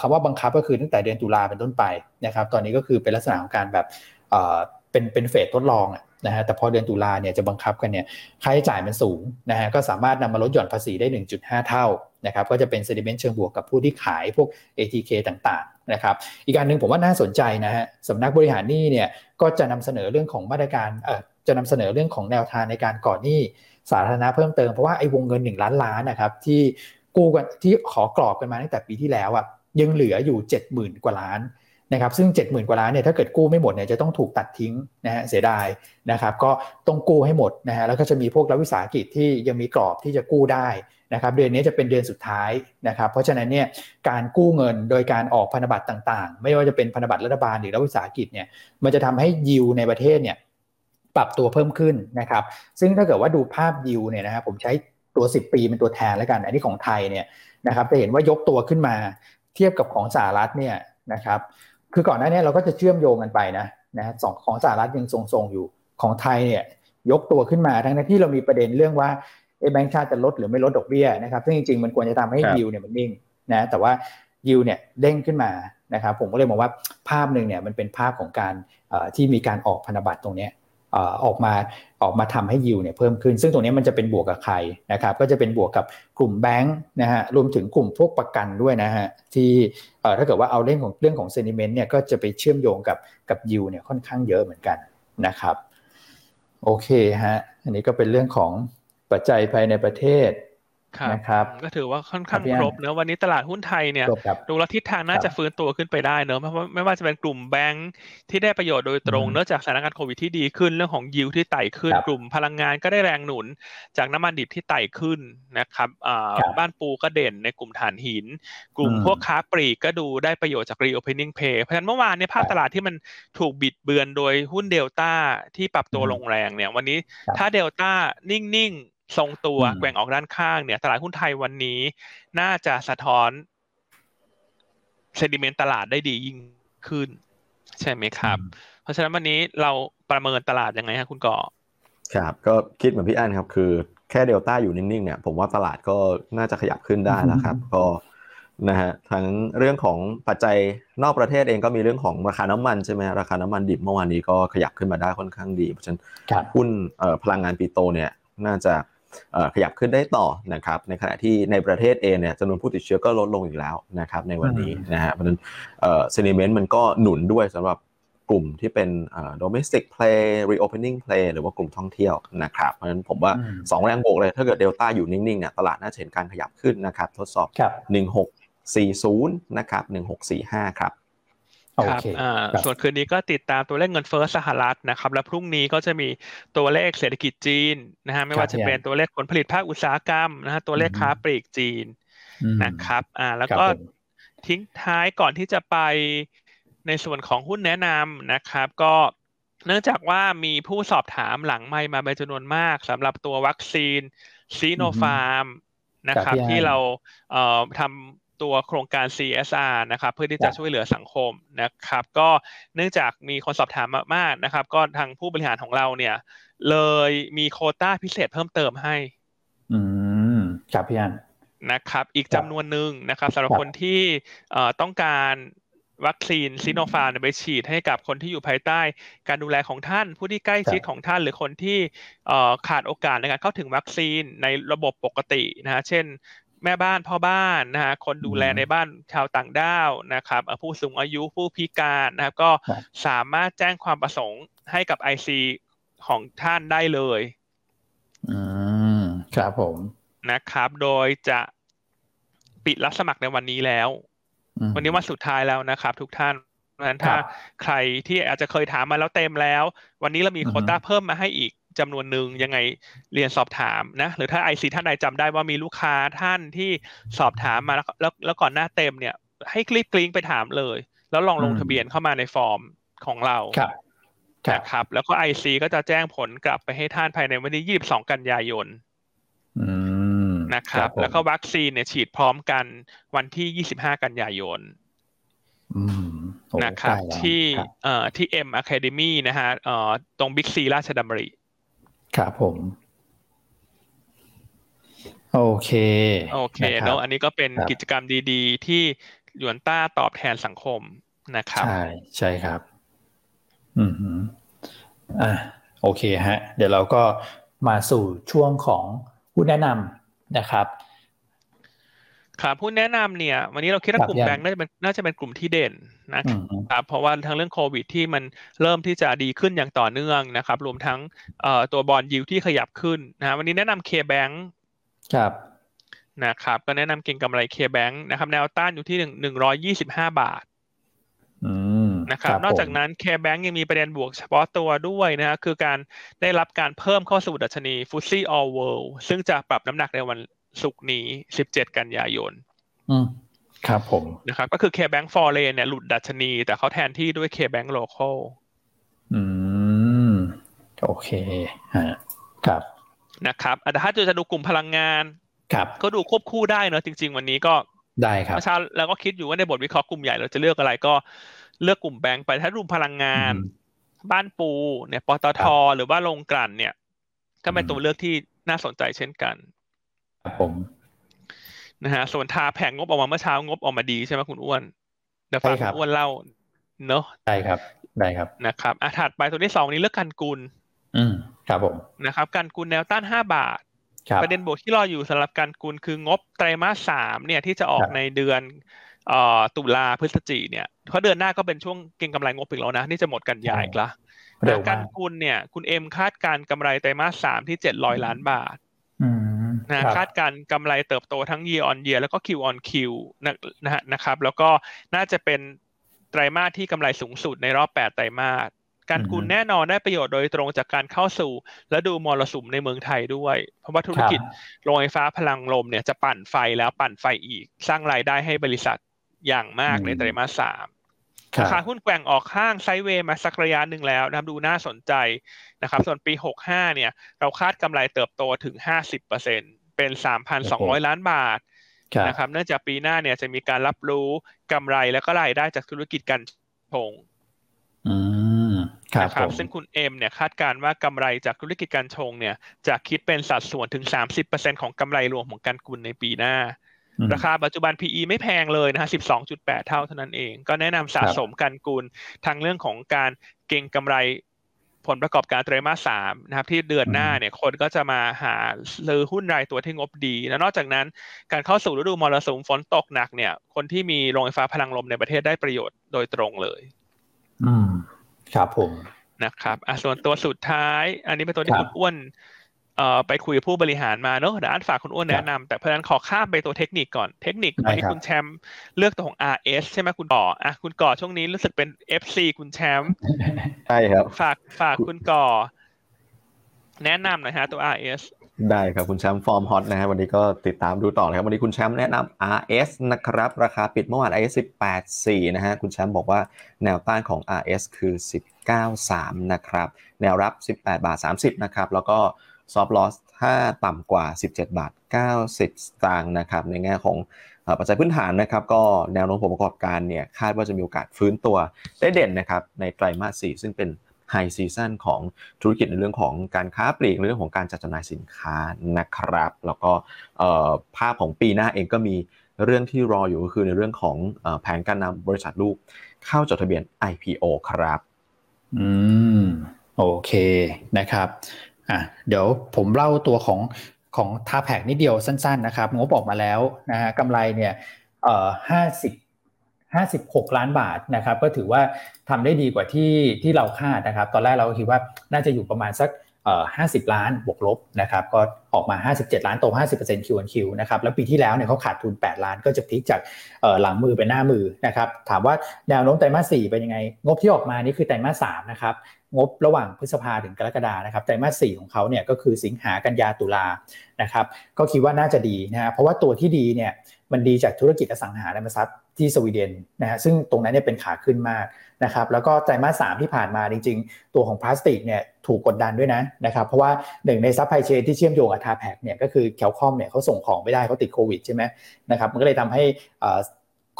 คำว่าบังคับก็คือตั้งแต่เดือนตุลาเป็นต้นไปนะครับตอนนี้ก็คือเป็นลักษณะของการแบบเป็นเป็นเฟสทดลอง นะฮะแต่พอเดือนตุลาเนี่ยจะบังคับกันเนี่ยค่าใช้จ่ายมันสูงนะฮะก็สามารถนำมาลดหย่อนภาษีได้ 1.5 เท่านะครับก็จะเป็นเซนิเมนต์เชิงบวกกับผู้ที่ขายพวก ATK ต่างๆนะครับอีกการหนึ่งผมว่าน่าสนใจนะฮะสำนักบริหารหนี้เนี่ยก็จะนำเสนอเรื่องของมาตรการเอ่อจะนำเสนอเรื่องของแนวทางในการก่อนหนี้สาธารณะเพิ่มเติมเพราะว่าไอ้วงเงิน 1 ล้านล้านนะครับที่กู้กันที่ขอกรอบกันมาตั้งแต่ปีที่แล้วอะยังเหลืออยู่ 70,000 กว่าล้าน นะครับซึ่ง 70,000 กว่าล้านเนี่ยถ้าเกิดกู้ไม่หมดเนี่ยจะต้องถูกตัดทิ้งนะฮะเสียดายนะครับก็ต้องกู้ให้หมดนะฮะแล้วก็จะมีพวกรัฐวิสาหกิจที่ยังมีกรอบที่จะกู้ได้นะครับเดือนนี้จะเป็นเดือนสุดท้ายนะครับเพราะฉะนั้นเนี่ยการกู้เงินโดยการออกพันธบัตรต่างๆ ไม่ว่าจะเป็นพันธบัตรรัฐบาลหรือรัฐวิสาหกิจเนี่ยมันจะทำให้ยิวในประเทศเนี่ยปรับตัวเพิ่มขึ้นนะครับซึ่งถ้าเกิดว่าดูภาพยิวเนี่ยนะครับผมใช้ตัว 10 ปีเป็นตัวแทนแล้วกัน อันนี้ของไทยเนี่ยนะครับจะเห็นว่ายกตัวขึ้นมาเทียบกับของสหรัฐเนี่ยนะครับ คือก่อนหน้านี้เราก็จะเชื่อมโยงกันไปนะนะสองของสหรัฐยังทรงๆอยู่ของไทยเนี่ยยกตัวขึ้นมาทั้งที่เรามีประเด็นเรื่องว่าเอแบงค์ชาติจะลดหรือไม่ลดดอกเบี้ยนะครับซึ่งจริงๆมันควรจะทำให้ยิวเนี่ยมันนิ่งนะแต่ว่ายิวเนี่ยเด้งขึ้นมานะครับผมก็เลยมองว่าภาพหนึ่งเนี่ยมันเป็นภาพของการที่มีการออกพันธบัตรตรงนี้ ออกมาออกมาทำให้ยิวเนี่ยเพิ่มขึ้น ซึ่งตรงนี้มันจะเป็นบวกกับใครนะครับ ก็จะเป็นบวกกับกลุ่มแบงค์นะฮะรวมถึงกลุ่มพวกประกันด้วยนะฮะที่ถ้าเกิดว่าเอาเรื่องของเรื่องของเซนิเมนต์เนี่ยก็จะไปเชื่อมโยงกับกับยิวเนี่ยค่อนข้างเยอะเหมือนกันนะครับโอเคฮะอันนี้ก็เป็นเรื่องของปัจจัยภายในประเทศ นะครับก็ถือว่าค่อนข้างครบเนอะวันนี้ตลาดหุ้นไทยเนี่ยดูแลทิศทางน่าจะฟื้นตัวขึ้นไปได้เนอะเพราะไม่ว่าจะเป็นกลุ่มแบงค์ที่ได้ประโยชน์โดยตรงเนื่องจากสถานการณ์โควิดที่ดีขึ้นเรื่องของยิวที่ไต่ขึ้นกลุ่มพลังงานก็ได้แรงหนุน จากน้ำมันดิบที่ไต่ขึ้นนะครับบ้านปูก็เด่นในกลุ่มฐานหิน กลุ่มพวกค้าปลีกก็ดูได้ประโยชน์จาก reopening pay เพราะฉะนั้นเมื่อวานเนี่ยภาพตลาดที่มันถูกบิดเบือนโดยหุ้นเดลต้าที่ปรับตัวลงแรงเนี่ยวันนี้ถ้าเดลต้านิ่ง ทรงตัวแกว่งออกด้านข้างเนี่ย ตลาดหุ้นไทยวันนี้ น่าจะสะท้อนเซนิเมนต์ตลาดได้ดียิ่งขึ้น ใช่ไหมครับ เพราะฉะนั้นวันนี้เราประเมินตลาดยังไงครับคุณก่อครับก็คิดเหมือนพี่อันครับ คือแค่เดลต้าอยู่นิ่งๆเนี่ยผมว่าตลาดก็น่าจะขยับขึ้นได้แล้วครับ ก็นะฮะทั้งเรื่องของปัจจัยนอกประเทศเองก็มีเรื่องของราคาน้ำมันใช่ไหมราคาน้ำมันดิบเมื่อวานนี้ก็ขยับขึ้นมาได้ค่อนข้างดี เพราะฉะนั้นหุ้นพลังงานปีโตเนี่ยน่าจะ ขยับขึ้นได้ต่อนะครับในขณะที่ในประเทศเองเนี่ยจำนวนผู้ติดเชื้อก็ลดลงอีกแล้วนะครับในวันนี้นะฮะเพราะฉะนั้นเซนิเมนต์มันก็หนุนด้วยสำหรับกลุ่มที่เป็น domestic play reopening play หรือว่ากลุ่มท่องเที่ยวนะครับ เพราะฉะนั้นผมว่า 2 แรงโบกเลยถ้าเกิดเดลต้าอยู่นิ่งๆเนี่ยตลาดน่าจะเห็นการขยับขึ้นนะครับ ทดสอบ 1640 นะครับ 1645 ครับ ครับอ่าส่วนคืนนี้ก็ติดตามตัวเลขเงินเฟ้อสหรัฐนะครับ และพรุ่งนี้ก็จะมีตัวเลขเศรษฐกิจจีนนะฮะไม่ว่าจะเป็นตัวเลขผลผลิตภาคอุตสาหกรรมนะฮะตัวเลขค้าปลีกจีนนะครับอ่าแล้วก็ทิ้งท้ายก่อนที่จะไปในส่วนของหุ้นแนะนำนะครับ ก็เนื่องจากว่ามีผู้สอบถามหลังไม่มาเป็นจำนวนมากสำหรับตัววัคซีนซีโนฟาร์มนะครับที่เราเอ่อทำ ตัวโครงการ CSR นะครับเพื่อที่จะช่วยเหลือสังคมนะครับ ก็เนื่องจากมีคนสอบถามมากๆนะครับ ก็ทางผู้บริหารของเราเนี่ย เลยมีโคต้าพิเศษเพิ่มเติมให้ อืมครับพี่อันนะครับ อีกจำนวนหนึ่งนะครับสำหรับคนที่ต้องการวัคซีนซิโนฟาร์ไปฉีดให้กับคนที่อยู่ภายใต้ การดูแลของท่าน ผู้ที่ใกล้ชิดของท่าน หรือคนที่ขาดโอกาสในการเข้าถึงวัคซีนในระบบปกตินะฮะเช่น แม่บ้านพ่อบ้านนะฮะคนดูแลในบ้านชาวต่างด้าวนะครับผู้สูงอายุผู้พิการนะครับก็สามารถแจ้งความประสงค์ให้กับ IC ของท่านได้เลย อืมครับผมนะครับ โดยจะปิดรับสมัครในวันนี้แล้ว วันนี้วันสุดท้ายแล้วนะครับ ทุกท่านเพราะฉะนั้นถ้าใครที่อาจจะเคยถามมาแล้วเต็มแล้ว วันนี้เรามีโคต้าเพิ่มมาให้อีก จำนวนหนึ่งยังไงเรียนสอบถามนะหรือถ้าไอซีท่านใดจำได้ว่ามีลูกค้าท่านที่สอบถามมาแล้วแล้วแล้วก่อนหน้าเต็มเนี่ย ให้คลิกกลิ้งไปถามเลย แล้วลองลงทะเบียนเข้ามาในฟอร์มของเราครับนะครับ แล้วก็ไอซีก็จะแจ้งผลกลับไปให้ท่านภายในวันที่ยี่สิบสองกันยายนนะครับ แล้วก็วัคซีนเนี่ยฉีดพร้อมกันวันที่25กันยายนนะครับที่เอ่อที่ M Academy นะฮะเอ่อตรงบิ๊กซีราชดำริ ครับผม โอเค โอเคแล้วอันนี้ก็เป็นกิจกรรมดีๆ ที่หยวนต้าตอบแทนสังคมนะครับ ใช่ใช่ครับ อืมอ่าโอเคฮะ เดี๋ยวเราก็มาสู่ช่วงของผู้แนะนำนะครับ ครับผู้แนะนำเนี่ย วันนี้เราคิดว่ากลุ่มแบงค์น่าจะเป็นน่าจะเป็นกลุ่มที่เด่นนะครับเพราะว่าทั้งเรื่องโควิดที่มันเริ่มที่จะดีขึ้นอย่างต่อเนื่องนะครับ รวมทั้งตัว bond yield ที่ขยับขึ้นนะวันนี้แนะนำ KBANK ครับนะครับ ก็แนะนำเก็งกำไร KBANK นะครับ แนวต้านอยู่ที่หนึ่งหนึ่งร้อยยี่สิบห้าบาทนะครับนอกจากนั้น KBANK ยังมีประเด็นบวกเฉพาะตัวด้วยนะฮะคือการได้รับการเพิ่มเข้าสู่ดัชนี FTSE All-World ซึ่งจะปรับน้ำหนักในวัน ศุกร์นี้ 17 กันยายนครับผมนะครับ ก็คือ KBANK foreign เนี่ยหลุดดัชนี แต่เขาแทนที่ด้วย KBANK localอืม โอเคฮะครับนะครับแต่ถ้าจะดูกลุ่มพลังงาน ครับ ก็ดูควบคู่ได้เนอะจริง ๆ วันนี้ก็ได้ครับเมื่อเช้าเราก็คิดอยู่ว่าในบทวิเคราะห์กลุ่มใหญ่เราจะเลือกอะไรก็เลือกกลุ่มแบงก์ไปถ้ารูมพลังงาน บ้านปูเนี่ยปตทหรือว่าลงกลั่นเนี่ย ก็เป็นตัวเลือกที่น่าสนใจเช่นกัน ครับผมนะฮะส่วนทาแผงงบออกมาเมื่อเช้างบออกมาดีใช่ไหมคุณอ้วนเดี๋ยวฟังคุณอ้วนเล่าเนอะได้ครับได้ครับนะครับอะถัดไปตัวที่สองนี้เลือกกันกุล อืมครับผมนะครับกันกุลแนวต้านห้าบาทประเด็นบวกที่รออยู่สำหรับการกุลคืองบไตรมาสสามเนี่ยที่จะออกในเดือนตุลาพฤศจิเนี่ยเพราะเดือนหน้าก็เป็นช่วงเก็งกำไรงบอีกแล้วนะนี่จะหมดกันยายอีกละการกุลเนี่ย คุณเอ็มคาดการกำไรไตรมาสสามที่เจ็ดร้อยล้านบาท นะคาดการกำไรเติบโตทั้ง year on year แล้วก็ Q on Q นะฮะนะครับ แล้วก็น่าจะเป็นไตรมาสที่กำไรสูงสุดในรอบแปดไตรมาสการกุลแน่นอนได้ประโยชน์โดยตรงจากการเข้าสู่และดูมรสุมในเมืองไทยด้วย เพราะว่าธุรกิจโรงไฟฟ้าพลังลมเนี่ยจะปั่นไฟแล้วปั่นไฟอีก สร้างรายได้ให้บริษัทอย่างมากในไตรมาสสามราคาหุ้นแกว่งออกข้างไซเวย์มาสักระยะหนึ่งแล้วนะครับดูน่าสนใจ นะครับส่วนปี 65 เนี่ยเราคาดกำไรเติบโตถึง 50%เป็น 3,200 ล้านบาทนะครับเนื่องจากปีหน้าเนี่ยจะมีการรับรู้กำไรแล้วก็รายได้จากธุรกิจการชงนะครับซึ่งคุณเอ็มเนี่ยคาดการว่ากำไรจากธุรกิจการชงเนี่ยจะคิดเป็นสัดส่วนถึง 30%ของกำไรรวมของการกุลในปีหน้า ราคาปัจจุบัน PE ไม่แพงเลยนะฮะ 12.8 เท่าเท่านั้นเอง ก็แนะนำสะสมกันกุลทางเรื่องของการเก่งกำไรผ ลประกอบการไตรมาสสามนะครับที่เดือนหน้าเนี่ยคนก็จะมาหาซื้อหุ้นรายตัวที่งบดี แล้วนอกจากนั้นการเข้าสู่ฤดูมรสุมฝนตกหนักเนี่ย คนที่มีโรงไฟฟ้าพลังลมในประเทศได้ประโยชน์โดยตรงเลย อืมครับผมนะครับอะส่วนตัวสุดท้าย อันนี้เป็นตัวที่คุณอ้วน เอ่อไปคุยกับผู้บริหารมาเนอะเดี๋ยวอันฝากคุณอ้วนแนะนำแต่เพราะฉะนั้นขอข้ามไปตัวเทคนิคก่อนเทคนิควันนี้คุณแชมป์เลือกตัวของ RS ใช่ไหมคุณก่ออะคุณก่อช่วงนี้รู้สึกเป็น FC คุณแชมป์ใช่ครับ ฝากฝากคุณก่อ แนะนำหน่อยฮะตัว RS ได้ครับ คุณแชมป์ฟอร์มฮอตนะฮะวันนี้ก็ติดตามดูต่อนะครับ วันนี้คุณแชมป์แนะนำ RS นะครับ ราคาปิดเมื่อวาน RS 18.4นะฮะคุณแชมป์บอกว่าแนวต้านของ RS คือ 19.3 นะครับ แนวรับ 18 บาท 30 นะครับ แล้วก็ stop loss ถ้าต่ำกว่า 17 บาท 90 สตางค์นะครับในแง่ของปัจจัยพื้นฐานนะครับก็แนวโน้มผลประกอบการเนี่ยคาดว่าจะมีโอกาสฟื้นตัวได้เด่นนะครับในไตรมาส 4 ซึ่งเป็นไฮซีซันของธุรกิจในเรื่องของการค้าปลีกเรื่องของการจัดจำหน่ายสินค้านะครับ แล้วก็ภาพของปีหน้าเองก็มีเรื่องที่รออยู่ก็คือในเรื่องของแผนการนำบริษัทลูกเข้าจดทะเบียน IPO ครับ อืม โอเคนะครับ อะเดี๋ยวผมเล่าตัวของของทาแพกนิดเดียวสั้นๆนะครับงบออกมาแล้วนะฮะกำไรเนี่ยเอ่อห้าสิบ56ล้านบาทนะครับ ก็ถือว่าทำได้ดีกว่าที่ที่เราคาดนะครับ ตอนแรกเราคิดว่าน่าจะอยู่ประมาณสักเอ่อ50ล้านบวกลบนะครับ ก็ออกมา 57 ล้านโต 50% Q on Q นะครับ แล้วปีที่แล้วเนี่ยเขาขาดทุน 8 ล้านก็จะพลิกจากหลังมือเป็นหน้ามือนะครับ ถามว่าแนวโน้มไตรมาส 4 เป็นยังไง งบที่ออกมานี่คือไตรมาส 3 นะครับ งบระหว่างพฤษภาถึงกรกฎานะครับไตรมาส4ของเขาเนี่ยก็คือสิงหากันยาตุลานะครับก็คิดว่าน่าจะดีนะเพราะว่าตัวที่ดีเนี่ยมันดีจากธุรกิจอสังหาริมทรัพย์ที่สวีเดนนะฮะซึ่งตรงนั้นเนี่ยเป็นขาขึ้นมากนะครับแล้วก็ไตรมาสสามที่ผ่านมาจริง ๆ ตัวของพลาสติกเนี่ยถูกกดดันด้วยนะนะครับเพราะว่าหนึ่งใน supply chain ที่เชื่อมโยงกับ TAPAC เนี่ยก็คือ Cal-Comp เนี่ยเขาส่งของไม่ได้เขาติดโควิดใช่ไหมนะครับมันก็เลยทำให้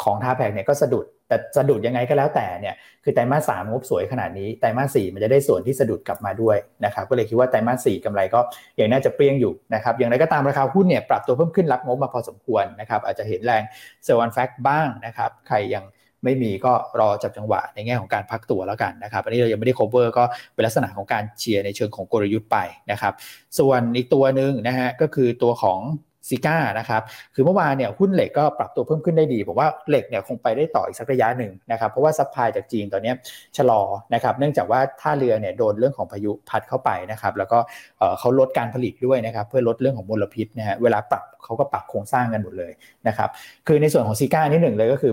ของ TAPAC เนี่ยก็สะดุด แต่สะดุดยังไงก็แล้วแต่เนี่ยคือไตรมาสสามงบสวยขนาดนี้ไตรมาสสี่มันจะได้ส่วนที่สะดุดกลับมาด้วยนะครับก็เลยคิดว่าไตรมาสสี่กำไรก็ยังน่าจะเปรี้ยงอยู่นะครับอย่างไรก็ตามราคาหุ้นเนี่ยปรับตัวเพิ่มขึ้นรับงบมาพอสมควรนะครับอาจจะเห็นแรง sell on fact บ้างนะครับใครยังไม่มีก็รอจับจังหวะในแง่ของการพักตัวแล้วกันนะครับ อันนี้เรายังไม่ได้ cover ก็เป็นลักษณะของการเชียร์ในเชิงของกลยุทธ์ไปนะครับ ส่วนอีกตัวหนึ่งนะฮะก็คือตัวของ ZIGA นะครับคือเมื่อวานเนี่ยหุ้นเหล็กก็ปรับตัวเพิ่มขึ้นได้ดีผมว่าเหล็กเนี่ยคงไปได้ต่ออีกสักระยะหนึ่งนะครับเพราะว่า supply จากจีนตอนนี้ชะลอนะครับเนื่องจากว่าท่าเรือเนี่ยโดนเรื่องของพายุพัดเข้าไปนะครับแล้วก็เขาลดการผลิตด้วยนะครับเพื่อลดเรื่องของมลพิษนะฮะเวลาปรับเขาก็ปรับโครงสร้างกันหมดเลยนะครับคือในส่วนของซิก้านี่หนึ่งเลยก็คือ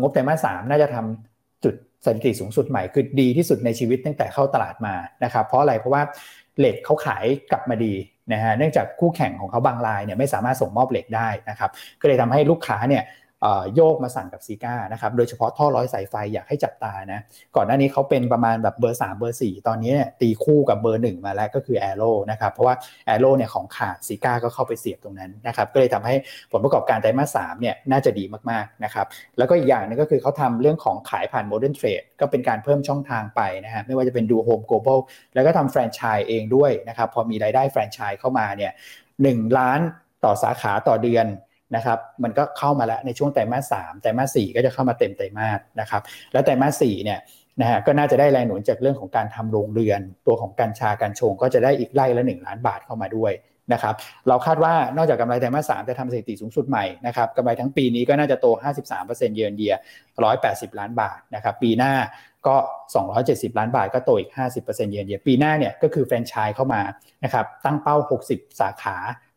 งบไตรมาสสามน่าจะทำจุดสถิติสูงสุดใหม่คือดีที่สุดในชีวิตตั้งแต่เข้าตลาดมานะครับเพราะอะไรเพราะว่าเหล็กเขาขายกลับมาดี นะฮะเนื่องจากคู่แข่งของเขาบางรายเนี่ยไม่สามารถส่งมอบเหล็กได้นะครับก็เลยทำให้ลูกค้าเนี่ย โยกมาสั่งกับ ZIGA นะครับโดยเฉพาะท่อร้อยสายไฟอยากให้จับตานะก่อนหน้านี้เขาเป็นประมาณแบบเบอร์ 3 เบอร์ 4 ตอนนี้ตีคู่กับเบอร์ 1 มาแล้วก็คือ Arrow นะครับเพราะว่า Arrow เนี่ยของขาด ZIGA ก็เข้าไปเสียบตรงนั้นนะครับก็เลยทำให้ผลประกอบการไตรมาสสามเนี่ยน่าจะดีมากๆนะครับแล้วก็อีกอย่างนึงก็คือเขาทำเรื่องของขายผ่าน modern trade ก็เป็นการเพิ่มช่องทางไปนะฮะไม่ว่าจะเป็น DoHome Global แล้วก็ทำแฟรนไชส์เองด้วยนะครับพอมีรายได้แฟรนไชส์เข้ามาเนี่ยหล้านต่อสาขาต่อเดือน นะครับมันก็เข้ามาแล้วในช่วงไตรมาสสามไตรมาสสี่ก็จะเข้ามาเต็มไตรมาสนะครับแล้วไตรมาสสี่เนี่ยนะฮะก็น่าจะได้แรงหนุนจากเรื่องของการทำโรงเรือน ตัวของกัญชาการชงก็จะได้อีกไร่ละ 1 ล้านบาทเข้ามาด้วยนะครับเราคาดว่านอกจากกำไรไตรมาสสามจะทำสถิติสูงสุดใหม่นะครับกำไรทั้งปีนี้ก็น่าจะโต 53%เยือนเดีย180 ล้านบาทนะครับปีหน้าก็ 270 ล้านบาทก็โตอีก 50%เยือนเดียปีหน้าเนี่ยก็คือแฟรนไชส์เข้ามานะครับตั้งเป้า 60 สาขา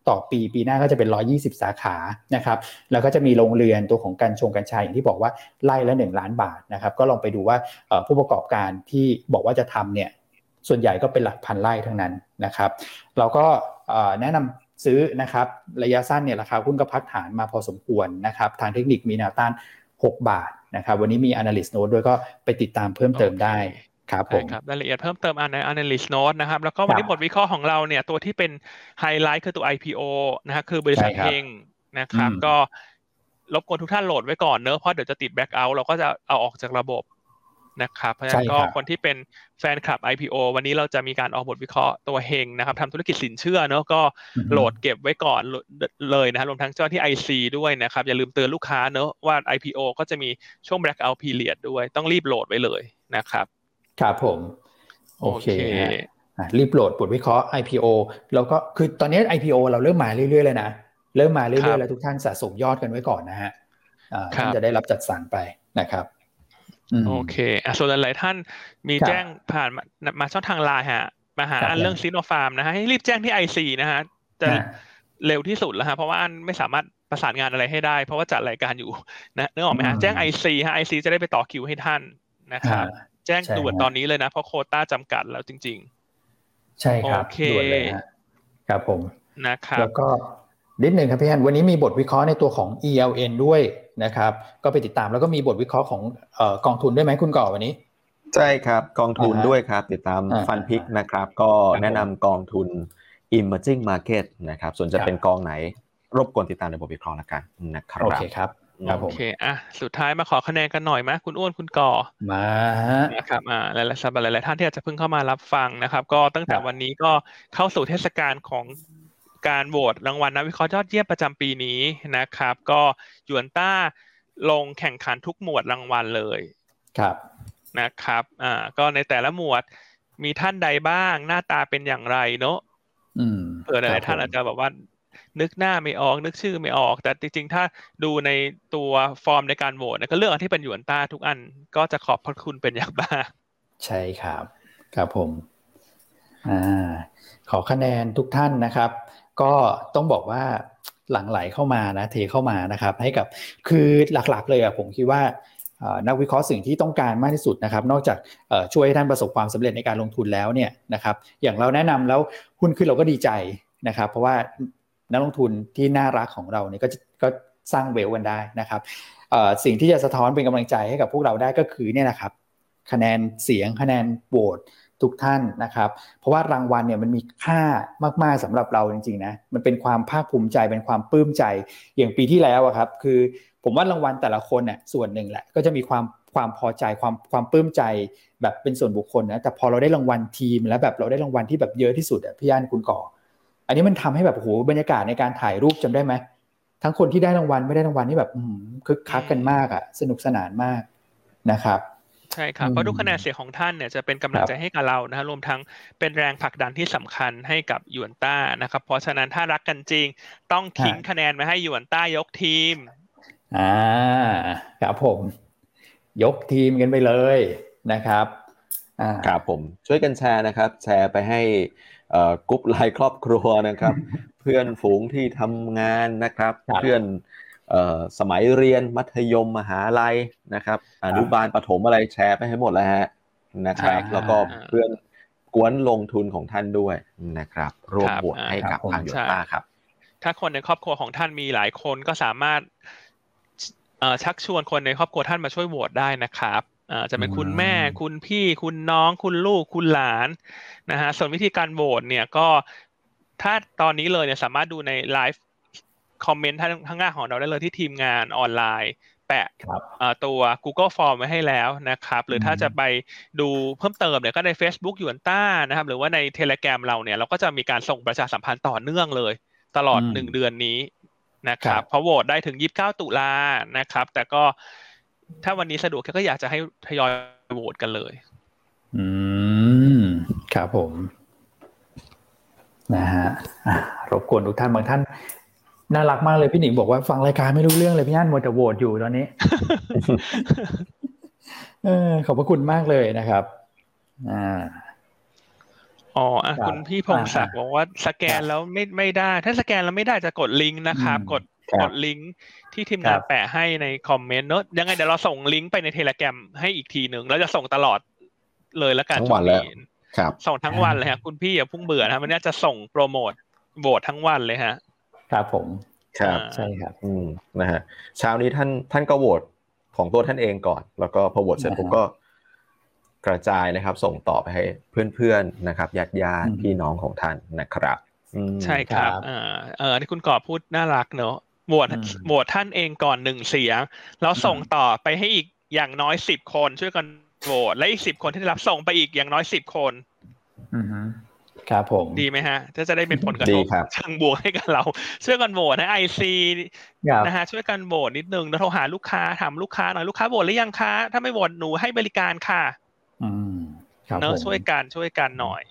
ต่อปีปีหน้าก็จะเป็น 120 สาขานะครับแล้วก็จะมีโรงเรือนตัวของกัญชงกัญชาอย่างที่บอกว่าไล่ละ 1 ล้านบาทนะครับก็ลองไปดูว่าผู้ประกอบการที่บอกว่าจะทำเนี่ยส่วนใหญ่ก็เป็นหลักพันไร่ทั้งนั้นนะครับ เราก็แนะนำซื้อนะครับระยะสั้นเนี่ยราคาหุ้นก็พักฐานมาพอสมควรนะครับทางเทคนิคมีแนวต้าน 6 บาทนะครับวันนี้มี analyst note ด้วยก็ไปติดตามเพิ่มเติมได้ ครับผมรายละเอียดเพิ่มเติมอันใน analyst note นะครับ แล้วก็วันนี้บทวิเคราะห์ของเราเนี่ยตัวที่เป็นไฮไลท์คือตัว IPO นะฮะคือบริษัทเองนะครับ ก็รบกวนทุกท่านโหลดไว้ก่อนเนอะเพราะเดี๋ยวจะติด blackout เราก็จะเอาออกจากระบบนะครับเพราะฉะนั้นก็คนที่เป็นแฟนคลับ IPO วันนี้เราจะมีการออกบทวิเคราะห์ตัวเฮงนะครับทำธุรกิจสินเชื่อเนอะก็โหลดเก็บไว้ก่อนเลยนะรวมทั้งเจ้าที่ IC ด้วยนะครับ อย่าลืมเตือนลูกค้าเนอะว่า IPO ก็จะมีช่วง blackout period ด้วยต้องรีบโหลดไว้เลยนะครับ ครับผม โอเครีบโหลดบทวิเคราะห์ IPO แล้วก็คือตอนนี้ IPO เราเริ่มมาเรื่อยๆเลยนะ เริ่มมาเรื่อยๆแล้วทุกท่านสะสมยอดกันไว้ก่อนนะฮะท่านจะได้รับจัดสรรไปนะครับโอเคอะส่วนหลายท่านมีแจ้งผ่านมาช่องทางไลน์ฮะมาหาอันเรื่องซิโนฟาร์มนะฮะให้รีบแจ้งที่ IC นะฮะจะเร็วที่สุดแล้วฮะเพราะว่าอันไม่สามารถประสานงานอะไรให้ได้ เพราะว่าจัดรายการอยู่นะนึกออกไหมฮะแจ้งไอซีฮะไอซีจะได้ไปต่อคิวให้ท่านนะครับ แจ้งด่วนตอนนี้เลยนะ เพราะโควตาจำกัดแล้วจริง ๆ ใช่ครับด่วนเลยครับผมนะครับแล้วก็นิดหนึ่งครับพี่ฮันวันนี้มีบทวิเคราะห์ในตัวของ ELN ด้วยนะครับ ก็ไปติดตามแล้วก็มีบทวิเคราะห์ของกองทุนด้วยไหมคุณก่อวันนี้ ใช่ครับกองทุนด้วยครับ ติดตามฟันพิกนะครับ ก็แนะนำกองทุน Emerging Market นะครับ ส่วนจะเป็นกองไหนรบกวนติดตามในบทวิเคราะห์ละกันนะครับโอเคครับครับ โอเคอะสุดท้ายมาขอคะแนนกันหน่อยไหมคุณอ้วนคุณก่อมานะครับอ่าหลายๆสัปดาห์หลายๆท่านที่อาจจะเพิ่งเข้ามารับฟังนะครับ ก็ตั้งแต่วันนี้ก็เข้าสู่เทศกาลของการโหวตรางวัลนักวิเคราะห์ยอดเยี่ยมประจำปีนี้นะครับ ก็ยวนต้าลงแข่งขันทุกหมวดรางวัลเลยครับนะครับอ่าก็ในแต่ละหมวดมีท่านใดบ้างหน้าตาเป็นอย่างไรเนอะเผื่อหลายท่านอาจจะแบบว่า นึกหน้าไม่ออกนึกชื่อไม่ออก แต่จริงๆ ถ้าดูในตัวฟอร์มในการโหวตก็เลือกอันที่เป็นหยวนต้าทุกอันก็จะขอบพระคุณเป็นอย่างมากใช่ครับครับผมอ่าขอคะแนนทุกท่านนะครับ ก็ต้องบอกว่าหลั่งไหลเข้ามานะเทเข้ามานะครับ ให้กับคือหลักๆ เลยอะผมคิดว่านักวิเคราะห์สิ่งที่ต้องการมากที่สุดนะครับ นอกจากช่วยให้ท่านประสบความสำเร็จในการลงทุนแล้วเนี่ยนะครับ อย่างเราแนะนำแล้วหุ้นขึ้นเราก็ดีใจนะครับ เพราะว่า นักลงทุนที่น่ารักของเราเนี่ยก็ก็สร้างเวลกันได้นะครับสิ่งที่จะสะท้อนเป็นกำลังใจให้กับพวกเราได้ก็คือเนี่ยนะครับ คะแนนเสียงคะแนนโหวตทุกท่านนะครับ เพราะว่ารางวัลเนี่ยมันมีค่ามากๆสำหรับเราจริงๆนะมันเป็นความภาคภูมิใจเป็นความปลื้มใจอย่างปีที่แล้วอะครับ คือผมว่ารางวัลแต่ละคนเนี่ยส่วนหนึ่งแหละก็จะมีความความพอใจความความปลื้มใจแบบเป็นส่วนบุคคลนะแต่พอเราได้รางวัลทีม แล้วแบบเราได้รางวัลที่แบบเยอะที่สุดอะพี่ย่านคุณก่อ อันนี้มันทำให้แบบโหบรรยากาศในการถ่ายรูปจำได้ไหมทั้งคนที่ได้รางวัลไม่ได้รางวัลนี่แบบคึกคักกันมากอะสนุกสนานมากนะครับใช่ครับเพราะทุกคะแนนเสียงของท่านเนี่ยจะเป็นกำลังใจให้กับเรานะฮะรวมทั้งเป็นแรงผลักดันที่สำคัญให้กับหยวนต้านะครับ เพราะฉะนั้นถ้ารักกันจริง ต้องทิ้งคะแนนมาให้หยวนต้ายกทีมอ่าครับผม ยกทีมกันไปเลยนะครับ ครับผมช่วยกันแชร์นะครับ แชร์ไปให้กรุ๊ปไลน์ครอบครัวนะครับ เพื่อนฝูงที่ทำงานนะครับ เพื่อนสมัยเรียนมัธยมมหาลัยนะครับ อนุบาลปฐมอะไรแชร์ไปให้หมดแล้วฮะนะครับ แล้วก็เพื่อนกวนลงทุนของท่านด้วยนะครับร่วมบวชให้กับทางโยต้าครับ ถ้าคนในครอบครัวของท่านมีหลายคนก็สามารถชักชวนคนในครอบครัวท่านมาช่วยโหวตได้นะครับ จะเป็นคุณแม่ คุณพี่คุณน้องคุณลูกคุณหลานนะฮะส่วนวิธีการโหวตเนี่ยก็ถ้าตอนนี้เลยเนี่ยสามารถดูในไลฟ์คอมเมนต์ทั้งหน้าของเราได้เลยที่ทีมงานออนไลน์ แปะตัว Google Form ไว้ให้แล้วนะครับ หรือถ้าจะไปดูเพิ่มเติมเนี่ยก็ใน Facebook ยูนต้านะครับ หรือว่าใน Telegram เราเนี่ย เราก็จะมีการส่งประชาสัมพันธ์ต่อเนื่องเลย ตลอดหนึ่งเดือนนี้นะครับเพราะโหวตได้ถึงยี่สิบเก้าตุลานะครับ แต่ก็ ถ้าวันนี้สะดวกก็อยากจะให้ทยอยโหวตกันเลย อืม ครับผม นะฮะรบกวนทุกท่านบางท่าน น่ารักมากเลยพี่หนิงบอกว่าฟังรายการไม่รู้เรื่องเลยพี่ย่านมัวแต่โหวตอยู่ตอนนี้ เออขอบพระคุณมากเลยนะครับ อ่าอ๋ออะคุณพี่พงศักดิ์บอกว่าสแกนแล้วไม่ไม่ได้ ถ้าสแกนแล้วไม่ได้จะกดลิงก์นะครับ กดกดลิงก์ ที่ทีมงานแปะให้ในคอมเมนต์เนอะยังไงเดี๋ยวเราส่งลิงก์ไปในเทเลแกรมให้อีกทีหนึ่งแล้วจะส่งตลอดเลยแล้วกันทั้งวันแล้วครับส่งทั้งวันเลยฮะคุณพี่อย่าพุ่งเบื่อนะมันนี้จะส่งโปรโมทโหวตทั้งวันเลยฮะ ครับผมครับใช่ครับ อืมนะฮะเช้านี้ท่านท่านก็โหวตของตัวท่านเองก่อน แล้วก็พอโหวตเสร็จผมก็กระจายนะครับ ส่งต่อไปให้เพื่อนๆนะครับญาติญาติพี่น้องของท่านนะครับใช่ครับอ่าเออที่คุณกอบพูดน่ารักเนอะ โหวตโหวตท่านเองก่อนหนึ่งเสียง แล้วส่งต่อไปให้อีกอย่างน้อยสิบคนช่วยกันโหวตและอีกสิบคนที่ได้รับส่งไปอีกอย่างน้อยสิบคนอือครับผมดีไหมฮะถ้าจะได้เป็นผลกระทบเชิงบวกให้กับเรา ช่วยกันโหวตนะไอซีนะฮะช่วยกันโหวตนิดนึงแล้วโทรหาลูกค้าถามลูกค้าหน่อยลูกค้าโหวตหรือยังคะถ้าไม่โหวตหนูให้บริการค่ะเนอะช่วยกันช่วยกันหน่อย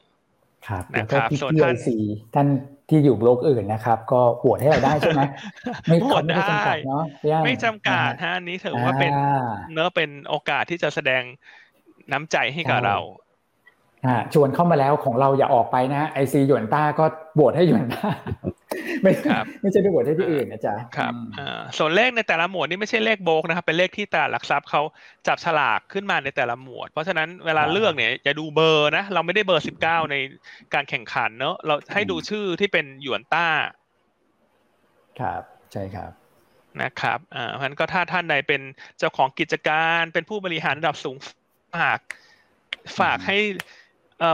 ครับแล้วก็พี่พี่ไอซีท่านที่อยู่โลกอื่นนะครับ ก็โหวตให้เราได้ใช่ไหมไม่โหวตได้เนาะไม่จำกัดฮะนี้ถือว่าเป็นเนื้อเป็นโอกาสที่จะแสดงน้ำใจให้กับเราชวนเข้ามาแล้วของเราอย่าออกไปนะไอซีหยวนต้าก็โหวตให้หยวนต้า ไม่ไม่ใช่ไปโหวตให้ที่อื่นนะจ๊ะครับอ่าส่วนเลขในแต่ละหมวดนี่ไม่ใช่เลขโบกนะครับ เป็นเลขที่ตลาดหลักทรัพย์เขาจับฉลากขึ้นมาในแต่ละหมวด เพราะฉะนั้นเวลาเลือกเนี่ยอย่าดูเบอร์นะ เราไม่ได้เบอร์สิบเก้าในการแข่งขันเนอะเราให้ดูชื่อที่เป็นหยวนต้า ครับใช่ครับนะครับอ่าเพราะฉะนั้นก็ถ้าท่านใดเป็นเจ้าของกิจการเป็นผู้บริหารระดับสูงฝากฝากให้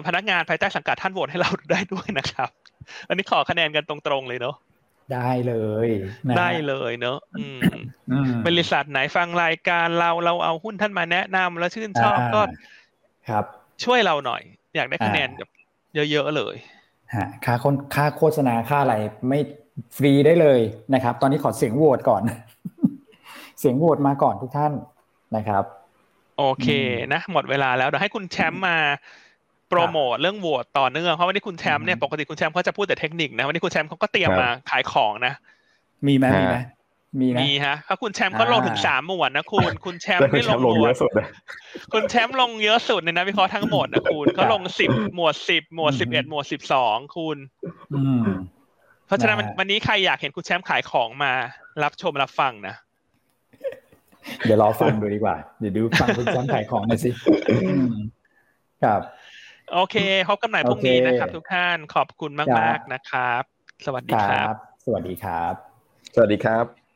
พนักงานภายใต้สังกัดท่านโหวตให้เราได้ด้วยนะครับ อันนี้ขอคะแนนกันตรงๆเลยเนาะได้เลยได้เลยเนาะบริษัทไหนฟังรายการเราเราเอาหุ้นท่านมาแนะนำแล้วชื่นชอบก็ครับ ช่วยเราหน่อย อยากได้คะแนนแบบเยอะๆเลยฮะค่าคนค่าโฆษณาค่าอะไรไม่ฟรีได้เลยนะครับ ตอนนี้ขอเสียงโหวตก่อน เสียงโหวตมาก่อนทุกท่านนะครับ โอเคนะ หมดเวลาแล้วเดี๋ยวให้คุณแชมป์มา โปรโมทเรื่องโหวตต่อเนื่องเพราะวันนี้คุณแชมป์เนี่ยปกติคุณแชมป์เขาจะพูดแต่เทคนิคนะวันนี้คุณแชมป์เขาก็เตรียมมาขายของนะ มีไหมมีไหมมีมีฮะถ้าคุณแชมป์เขาลงถึงสามหมวดนะคุณ คุณแชมป์ไม่ลงหมวดคุณแชมป์ลงเยอะสุดในนักวิเคราะห์ทั้งหมดนะคุณเขาลงสิบหมวดสิบหมวดสิบเอ็ดหมวดสิบสองคุณเพราะฉะนั้นวันนี้ใครอยากเห็นคุณแชมป์ขายของมา รับชมรับฟังนะเดี๋ยวรอฟังดูดีกว่า เดี๋ยวดูฟังคุณแชมป์ขายของหน่อยสิครับ โอเค พบกันใหม่พรุ่งนี้นะครับ ทุกท่านขอบคุณมาก ๆ นะครับ สวัสดีครับ สวัสดีครับ สวัสดีครับ